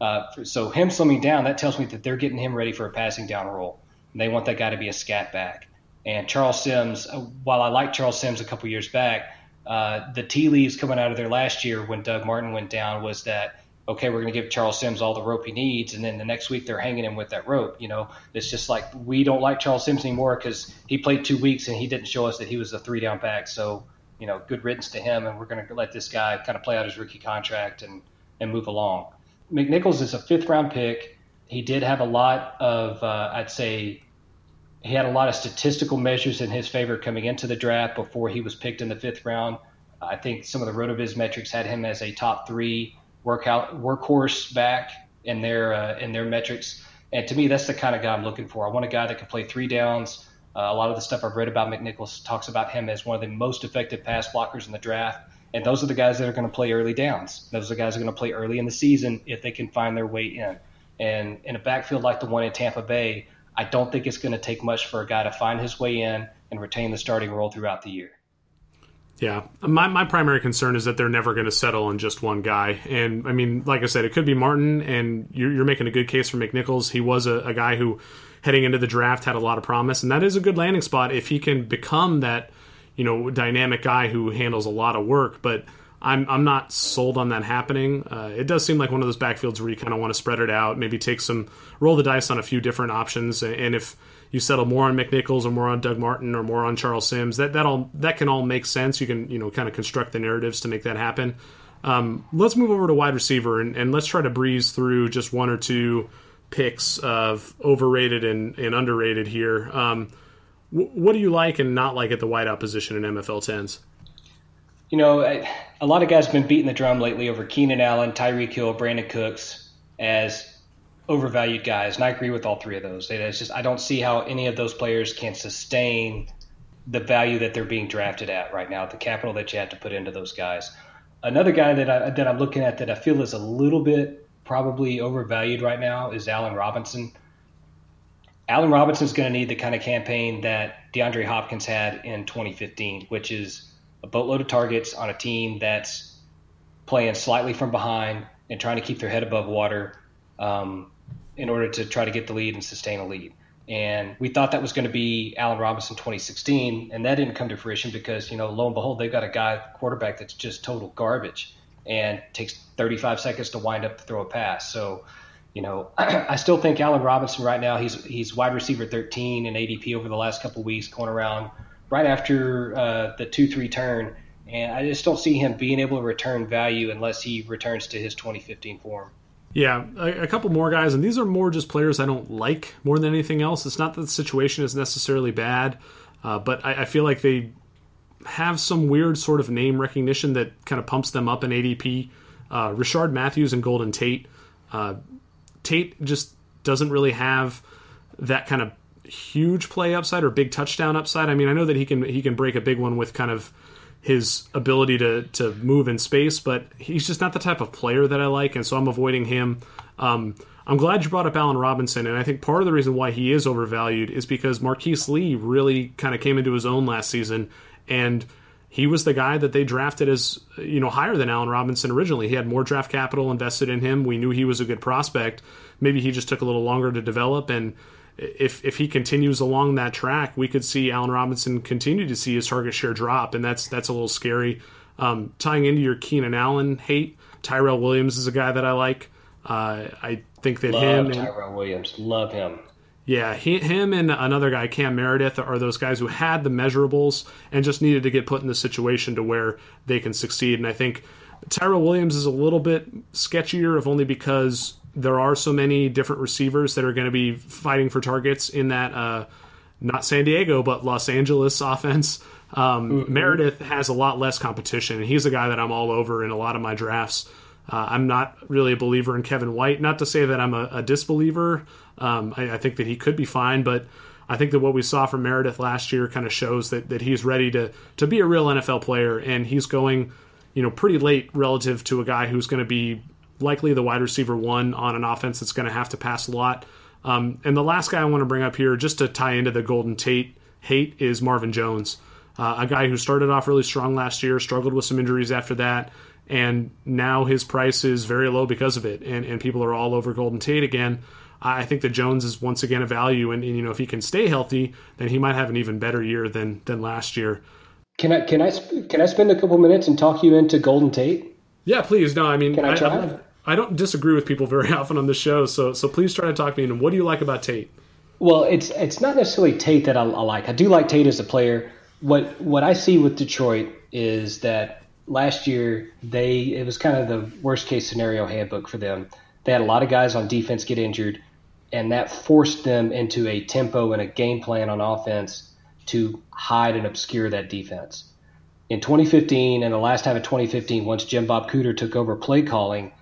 Uh, so him slimming down, that tells me that they're getting him ready for a passing down role. And they want that guy to be a scat back. And Charles Sims, uh, while I liked Charles Sims a couple years back, uh, the tea leaves coming out of there last year when Doug Martin went down was that okay, we're going to give Charles Sims all the rope he needs, and then the next week they're hanging him with that rope. You know, it's just like we don't like Charles Sims anymore because he played two weeks and he didn't show us that he was a three down back. So you know, good riddance to him, and we're going to let this guy kind of play out his rookie contract and and move along. McNichols is a fifth round pick. He did have a lot of, uh, I'd say, he had a lot of statistical measures in his favor coming into the draft before he was picked in the fifth round. I think some of the Rotoviz metrics had him as a top three workout workhorse back in their uh, in their metrics. And to me, that's the kind of guy I'm looking for. I want a guy that can play three downs, uh, a lot of the stuff I've read about McNichols talks about him as one of the most effective pass blockers in the draft. And those are the guys that are going to play early downs. Those are the guys that are going to play early in the season if they can find their way in. And in a backfield like the one in Tampa Bay, I don't think it's going to take much for a guy to find his way in and retain the starting role throughout the year. Yeah, my, my primary concern is that they're never going to settle on just one guy. And I mean, like I said, it could be Martin, and you're, you're making a good case for McNichols. He was a, a guy who heading into the draft had a lot of promise, and that is a good landing spot if he can become that you know dynamic guy who handles a lot of work. But I'm I'm not sold on that happening. Uh, it does seem like one of those backfields where you kind of want to spread it out, maybe take some roll the dice on a few different options, and if you settle more on McNichols or more on Doug Martin or more on Charles Sims, that that all that can all make sense. You can you know kind of construct the narratives to make that happen. Um, let's move over to wide receiver and, and let's try to breeze through just one or two picks of overrated and, and underrated here. Um, what do you like and not like at the wideout position in MFL tens? You know, a lot of guys have been beating the drum lately over Keenan Allen, Tyreek Hill, Brandin Cooks as overvalued guys, and I agree with all three of those. It's just I don't see how any of those players can sustain the value that they're being drafted at right now, the capital that you have to put into those guys. Another guy that I that I'm looking at that I feel is a little bit probably overvalued right now is Allen Robinson. Allen Robinson is going to need the kind of campaign that DeAndre Hopkins had in 2015, which is a boatload of targets on a team that's playing slightly from behind and trying to keep their head above water um, in order to try to get the lead and sustain a lead. And we thought that was going to be Allen Robinson 2016, and that didn't come to fruition because, you know, lo and behold, they've got a guy quarterback that's just total garbage. And takes 35 seconds to wind up to throw a pass. So, you know, I still think Allen Robinson right now he's he's wide receiver 13 in ADP over the last couple weeks, going around right after uh, the two three turn, and I just don't see him being able to return value unless he returns to his 2015 form. Yeah, a, a, couple more guys, and these are more just players I don't like more than anything else. It's not that the situation is necessarily bad, uh, but I, I, feel like they have some weird sort of name recognition that kind of pumps them up in ADP. Uh, Rishard Matthews and Golden Tate. Uh, Tate just doesn't really have that kind of huge play upside or big touchdown upside. I mean, I know that he can he can break a big one with kind of his ability to to move in space, but he's just not the type of player that I like, and so I'm avoiding him. Um, I'm glad you brought up Allen Robinson, and I think part of the reason why he is overvalued is because Marquise Lee really kind of came into his own last season, and he was the guy that they drafted as you know higher than Allen Robinson originally. He had more draft capital invested in him. We knew he was a good prospect. Maybe he just took a little longer to develop, and if if he continues along that track, we could see Allen Robinson continue to see his target share drop, and that's that's a little scary. Um, tying into your Keenan Allen hate, Tyrell Williams is a guy that I like. Uh, I think that love him and, Tyrell Williams, love him. Yeah, he, him and another guy, Cam Meredith, are those guys who had the measurables and just needed to get put in the situation to where they can succeed. And I think Tyrell Williams is a little bit sketchier, if only because there are so many different receivers that are going to be fighting for targets in that uh, not San Diego but Los Angeles offense. Um, mm-hmm. Meredith has a lot less competition, and he's a guy that I'm all over in a lot of my drafts. Uh, I'm not really a believer in Kevin White. Not to say that I'm a, a disbeliever. Um, I, I, think that he could be fine, but I think that what we saw from Meredith last year kind of shows that, that he's ready to to be a real NFL player, and he's going, you know, pretty late relative to a guy who's going to be likely the wide receiver one on an offense that's going to have to pass a lot. Um, and the last guy I want to bring up here, just to tie into the Golden Tate hate, is Marvin Jones, uh, a guy who started off really strong last year, struggled with some injuries after that, and now his price is very low because of it. And, and people are all over Golden Tate again. I think that Jones is once again a value, and, and you know if he can stay healthy, then he might have an even better year than than last year. Can I can I can I spend a couple minutes and talk you into Golden Tate? Yeah, please. No, I mean, can I try? I, I don't disagree with people very often on the show, so so please try to talk me into what do you like about Tate? Well, it's it's not necessarily Tate that I, I like. I do like Tate as a player. What what I see with Detroit is that last year they it was kind of the worst case scenario handbook for them. They had a lot of guys on defense get injured, and that forced them into a tempo and a game plan on offense to hide and obscure that defense. In 2015 and the last time in 2015, once Jim Bob Cooter took over play calling,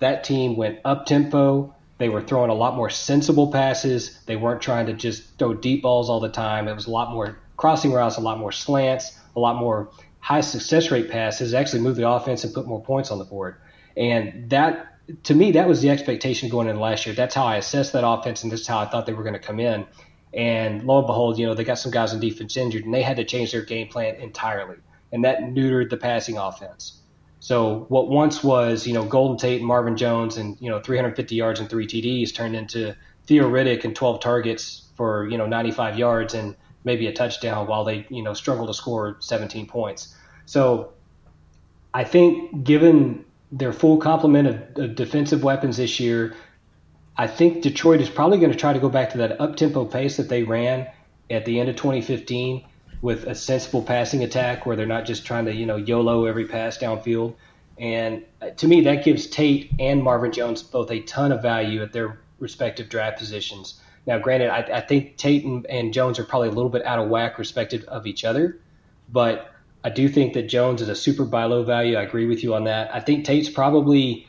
that team went up tempo. They were throwing a lot more sensible passes. They weren't trying to just throw deep balls all the time. It was a lot more crossing routes, a lot more slants, a lot more high success rate passes. Actually, moved the offense and put more points on the board. And that, to me, that was the expectation going in last year. That's how I assessed that offense, and this is how I thought they were going to come in. And lo and behold, you know, they got some guys on defense injured, and they had to change their game plan entirely. And that neutered the passing offense. So what once was, you know, Golden Tate and Marvin Jones and, you know, 350 yards and three TDs turned into Theo Riddick and 12 targets for, you know, 95 yards and maybe a touchdown while they, you know, struggled to score 17 points. So I think given their full complement of, of defensive weapons this year, I think Detroit is probably going to try to go back to that up tempo pace that they ran at the end of 2015 with a sensible passing attack where they're not just trying to you know YOLO every pass downfield. And uh, to me, that gives Tate and Marvin Jones both a ton of value at their respective draft positions. Now, granted, I, I think Tate and, and, Jones are probably a little bit out of whack respective of each other, but I do think that Jones is a super buy low value. I agree with you on that. I think Tate's probably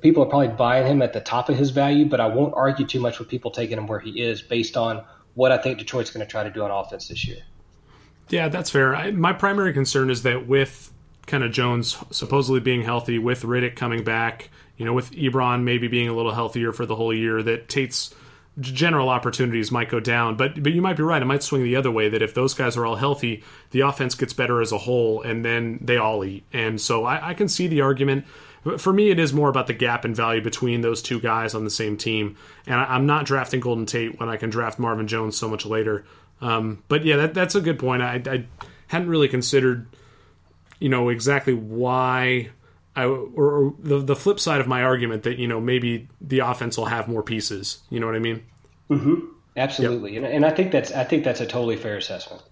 people are probably buying him at the top of his value, but I won't argue too much with people taking him where he is based on what I think Detroit's going to try to do on offense this year. Yeah, that's fair. I, my primary concern is that with kind of Jones supposedly being healthy, with Riddick coming back, you know, with Ebron maybe being a little healthier for the whole year, that Tate's general opportunities might go down. But but you might be right; it might swing the other way. That if those guys are all healthy, the offense gets better as a whole, and then they all eat. And so I, I can see the argument. But For me, it is more about the gap in value between those two guys on the same team. And I, I'm not drafting Golden Tate when I can draft Marvin Jones so much later. Um, but yeah, that, that's a good point. I, I, hadn't really considered, you know, exactly why I or, or the the flip side of my argument that you know maybe the offense will have more pieces. You know what I mean? Mm-hmm. Absolutely, yep. and, and I think that's I think that's a totally fair assessment.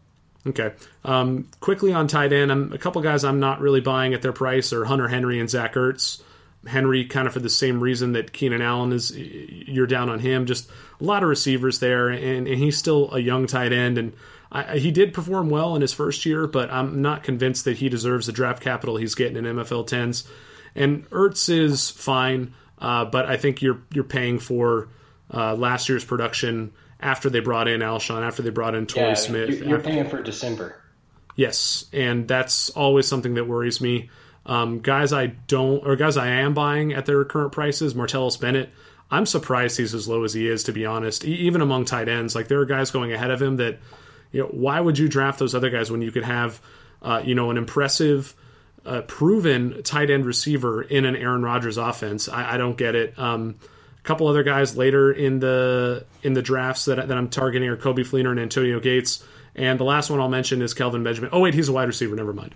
Okay. Um, quickly on tight end, I'm, a couple guys I'm not really buying at their price are Hunter Henry and Zach Ertz. Henry, kind of for the same reason that Keenan Allen is, you're down on him. Just a lot of receivers there, and, and he's still a young tight end. And I, he did perform well in his first year, but I'm not convinced that he deserves the draft capital he's getting in MFL 10s. And Ertz is fine, uh, but I think you're you're paying for uh, last year's production after they brought in Alshon, after they brought in Torrey yeah, Smith. You're, after, paying for December. Yes, and that's always something that worries me. Um, guys I don't, or guys I am buying at their current prices, Martellus Bennett. I'm surprised he's as low as he is, to be honest. even among tight ends, like there are guys going ahead of him that, you know, why would you draft those other guys when you could have, uh, you know, an impressive, uh, proven tight end receiver in an Aaron Rodgers offense? I, I don't get it. Um, a couple other guys later in the in the drafts that, that I'm targeting are Coby Fleener and Antonio Gates. And the last one I'll mention is Kelvin Benjamin. Oh wait, he's a wide receiver. Never mind.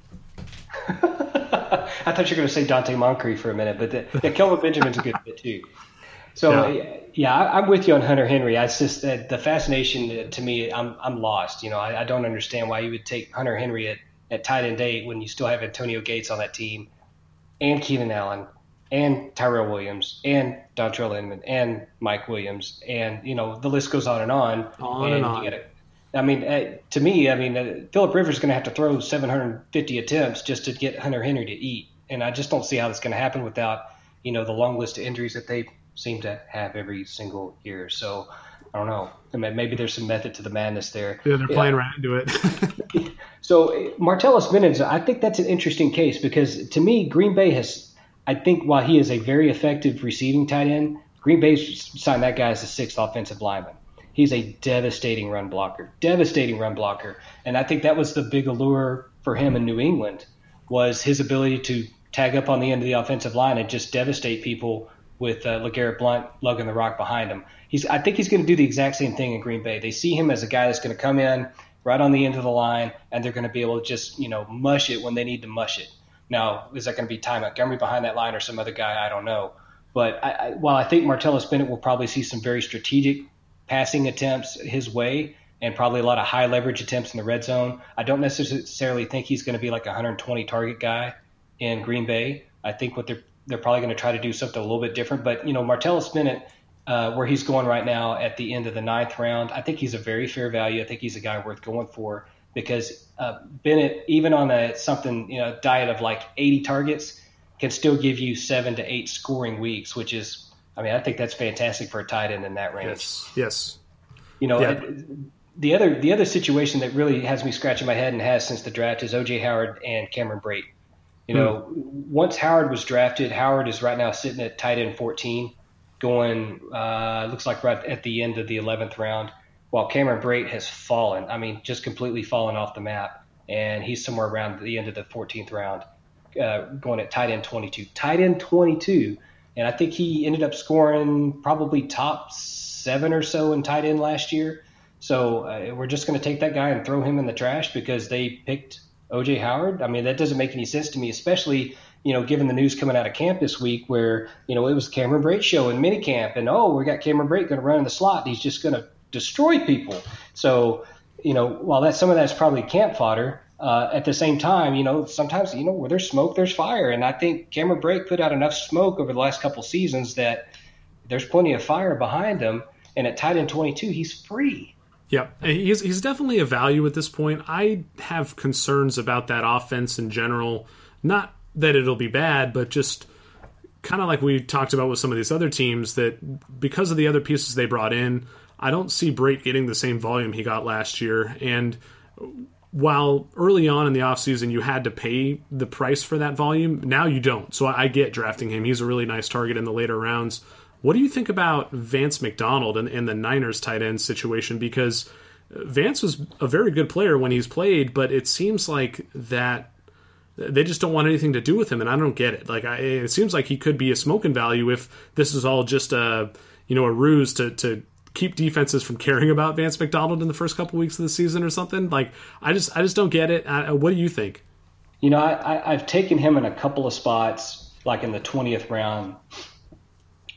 I thought you were going to say Donte Moncrief for a minute, but the, yeah, Kelvin Benjamin's a good fit too. So yeah, yeah I, am with you on Hunter Henry. I just uh, the fascination to me, I'm I'm lost. You know, I, I, don't understand why you would take Hunter Henry at, at tight end eight when you still have Antonio Gates on that team, and Keenan Allen, and Tyrell Williams, and Dontrelle Inman, and Mike Williams, and you know the list goes on and on. On and, and on. Gotta, I mean, uh, to me, I mean, uh, Philip Rivers is going to have to throw 750 attempts just to get Hunter Henry to eat, and I just don't see how that's going to happen without, you know, the long list of injuries that they seem to have every single year. So I don't know. I mean, maybe there's some method to the madness there. Yeah, they're playing yeah. right into it. so Martellus Bennett, I think that's an interesting case because to me, Green Bay has, I think, while he is a very effective receiving tight end, Green Bay signed that guy as the sixth offensive lineman. He's a devastating run blocker, devastating run blocker, and I think that was the big allure for him in New England was his ability to tag up on the end of the offensive line and just devastate people with uh, LeGarrette Blount lugging the rock behind him. He's, I think he's going to do the exact same thing in Green Bay. They see him as a guy that's going to come in right on the end of the line, and they're going to be able to just you know mush it when they need to mush it. Now, is that going to be Ty Montgomery behind that line or some other guy? I don't know. But I, I, while I think Martellus Bennett will probably see some very strategic passing attempts his way and probably a lot of high leverage attempts in the red zone. I don't necessarily think he's going to be like a 120 target guy in Green Bay. I think what they're they're probably going to try to do something a little bit different. But you know, Martellus Bennett, uh, where he's going right now at the end of the ninth round, I think he's a very fair value. I think he's a guy worth going for because uh, Bennett, even on a something you know diet of like 80 targets, can still give you seven to eight scoring weeks, which is I mean, I think that's fantastic for a tight end in that range. Yes. Yes. You know, yeah. the other the other situation that really has me scratching my head and has since the draft is OJ Howard and Cameron Brate. You know, mm. once Howard was drafted, Howard is right now sitting at tight end 14, going uh, looks like right at the end of the 11th round, while Cameron Brate has fallen. I mean, just completely fallen off the map, and he's somewhere around the end of the 14th round, uh, going at tight end 22. Tight end 22 and I think he ended up scoring probably top seven or so in tight end last year. So uh, we're just going to take that guy and throw him in the trash because they picked OJ Howard. I mean, that doesn't make any sense to me, especially you know, given the news coming out of camp this week where, you know, it was Cameron Brate show in minicamp and, oh, we got Cameron Brate going to run in the slot. And he's just going to destroy people. So, you know, while that some of that's probably camp fodder, uh, at the same time, you know, sometimes, you know, where there's smoke, there's fire. And I think Cameron Brate put out enough smoke over the last couple seasons that there's plenty of fire behind him. And at tight end 22, he's free. Yeah, he's, he's definitely a value at this point. I have concerns about that offense in general. Not that it'll be bad, but just kind of like we talked about with some of these other teams that because of the other pieces they brought in, I don't see Brate getting the same volume he got last year. And while early on in the offseason you had to pay the price for that volume, now you don't. So I get drafting him. He's a really nice target in the later rounds. What do you think about Vance McDonald and, and the Niners tight end situation? Because Vance was a very good player when he's played, but it seems like that they just don't want anything to do with him, and I don't get it. Like I, it seems like he could be a smoking value if this is all just a you know a ruse to to keep defenses from caring about Vance McDonald in the first couple weeks of the season or something. Like I just I just don't get it. I, what do you think? You know, I, have taken him in a couple of spots like in the 20th round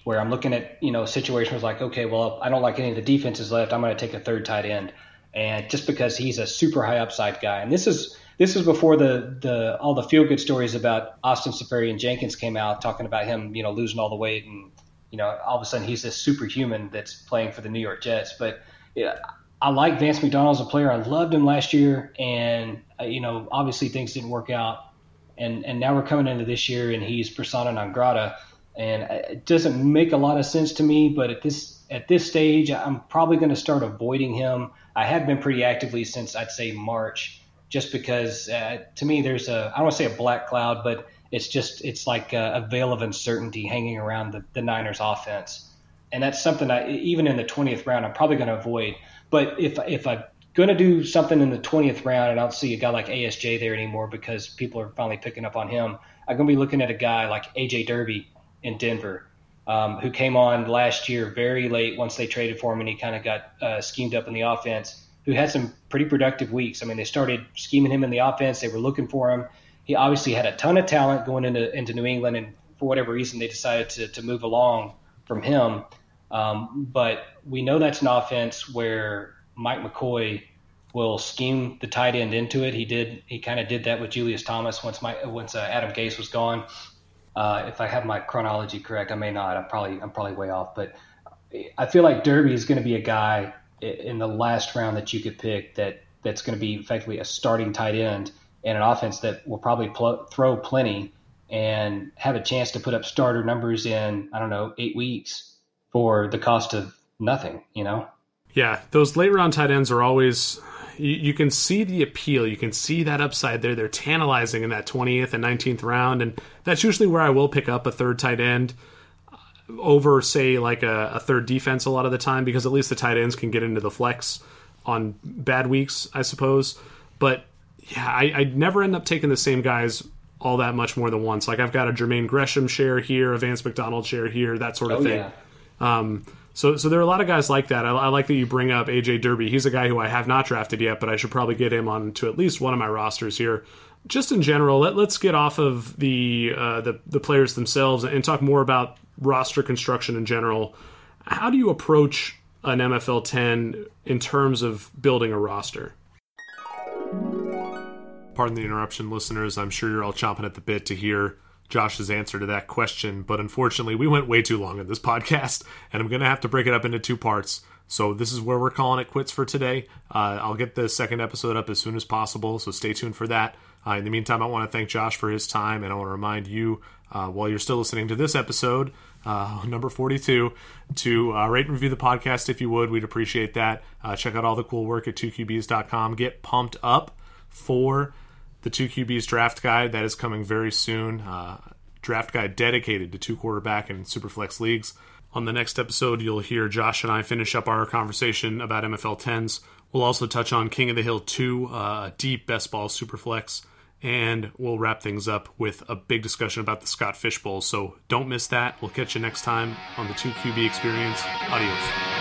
where I'm looking at, you know, situations like, okay, well, I don't like any of the defenses left. I'm going to take a third tight end. And just because he's a super high upside guy. And this is, this is before the, the, all the feel good stories about Austin Seferian-Jenkins came out talking about him, you know, losing all the weight and, you know, all of a sudden he's this superhuman that's playing for the New York Jets. But yeah, I like Vance McDonald as a player. I loved him last year, and uh, you know, obviously things didn't work out, and and now we're coming into this year, and he's persona non grata, and it doesn't make a lot of sense to me. But at this at this stage, I'm probably going to start avoiding him. I have been pretty actively since I'd say March, just because uh, to me there's a I don't want to say a black cloud, but it's just it's like a, a veil of uncertainty hanging around the, the Niners offense, and that's something I even in the 20th round I'm probably going to avoid. But if if I'm going to do something in the 20th round and I don't see a guy like ASJ there anymore because people are finally picking up on him, I'm going to be looking at a guy like AJ Derby in Denver, um, who came on last year very late once they traded for him and he kind of got uh, schemed up in the offense. Who had some pretty productive weeks. I mean, they started scheming him in the offense. They were looking for him. He obviously had a ton of talent going into into New England, and for whatever reason, they decided to to move along from him. Um, but we know that's an offense where Mike McCoy will scheme the tight end into it. He did. He kind of did that with Julius Thomas once my once uh, Adam Gase was gone. Uh, if I have my chronology correct, I may not. I'm probably I'm probably way off, but I feel like Derby is going to be a guy in the last round that you could pick that that's going to be effectively a starting tight end and an offense that will probably pl- throw plenty and have a chance to put up starter numbers in I don't know eight weeks for the cost of nothing, you know? Yeah, those late round tight ends are always. You, you, can see the appeal. You can see that upside there. They're tantalizing in that 20th and 19th round. And that's usually where I will pick up a third tight end over, say, like a, a third defense a lot of the time because at least the tight ends can get into the flex on bad weeks, I suppose. But yeah, I, I never end up taking the same guys all that much more than once. Like I've got a Jermaine Gresham share here, a Vance McDonald share here, that sort of oh, thing. Yeah. Um, so, so there are a lot of guys like that. I, I, like that you bring up AJ Derby. He's a guy who I have not drafted yet, but I should probably get him on to at least one of my rosters here. Just in general, let, us get off of the, uh, the the players themselves and talk more about roster construction in general. How do you approach an MFL 10 in terms of building a roster? Pardon the interruption, listeners. I'm sure you're all chomping at the bit to hear Josh's answer to that question, but unfortunately, we went way too long in this podcast, and I'm going to have to break it up into two parts. So this is where we're calling it quits for today. Uh, I'll get the second episode up as soon as possible, so stay tuned for that. Uh, in the meantime, I want to thank Josh for his time, and I want to remind you, uh, while you're still listening to this episode, uh, number 42, to uh, rate and review the podcast if you would. We'd appreciate that. Uh, check out all the cool work at 2QBs.com. Get pumped up for the two QBs draft guide that is coming very soon. Uh, draft guide dedicated to two quarterback and superflex leagues. On the next episode, you'll hear Josh and I finish up our conversation about MFL 10s. We'll also touch on King of the Hill 2, uh, deep best ball superflex, and we'll wrap things up with a big discussion about the Scott Fish Bowl. So don't miss that. We'll catch you next time on the 2QB Experience. Adios.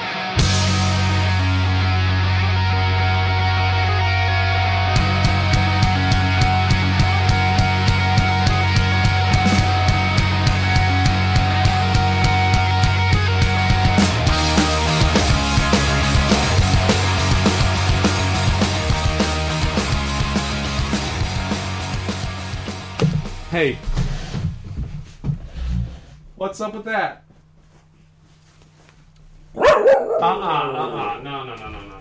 Hey. What's up with that? Uh uh-uh, uh, uh uh. No, no, no, no,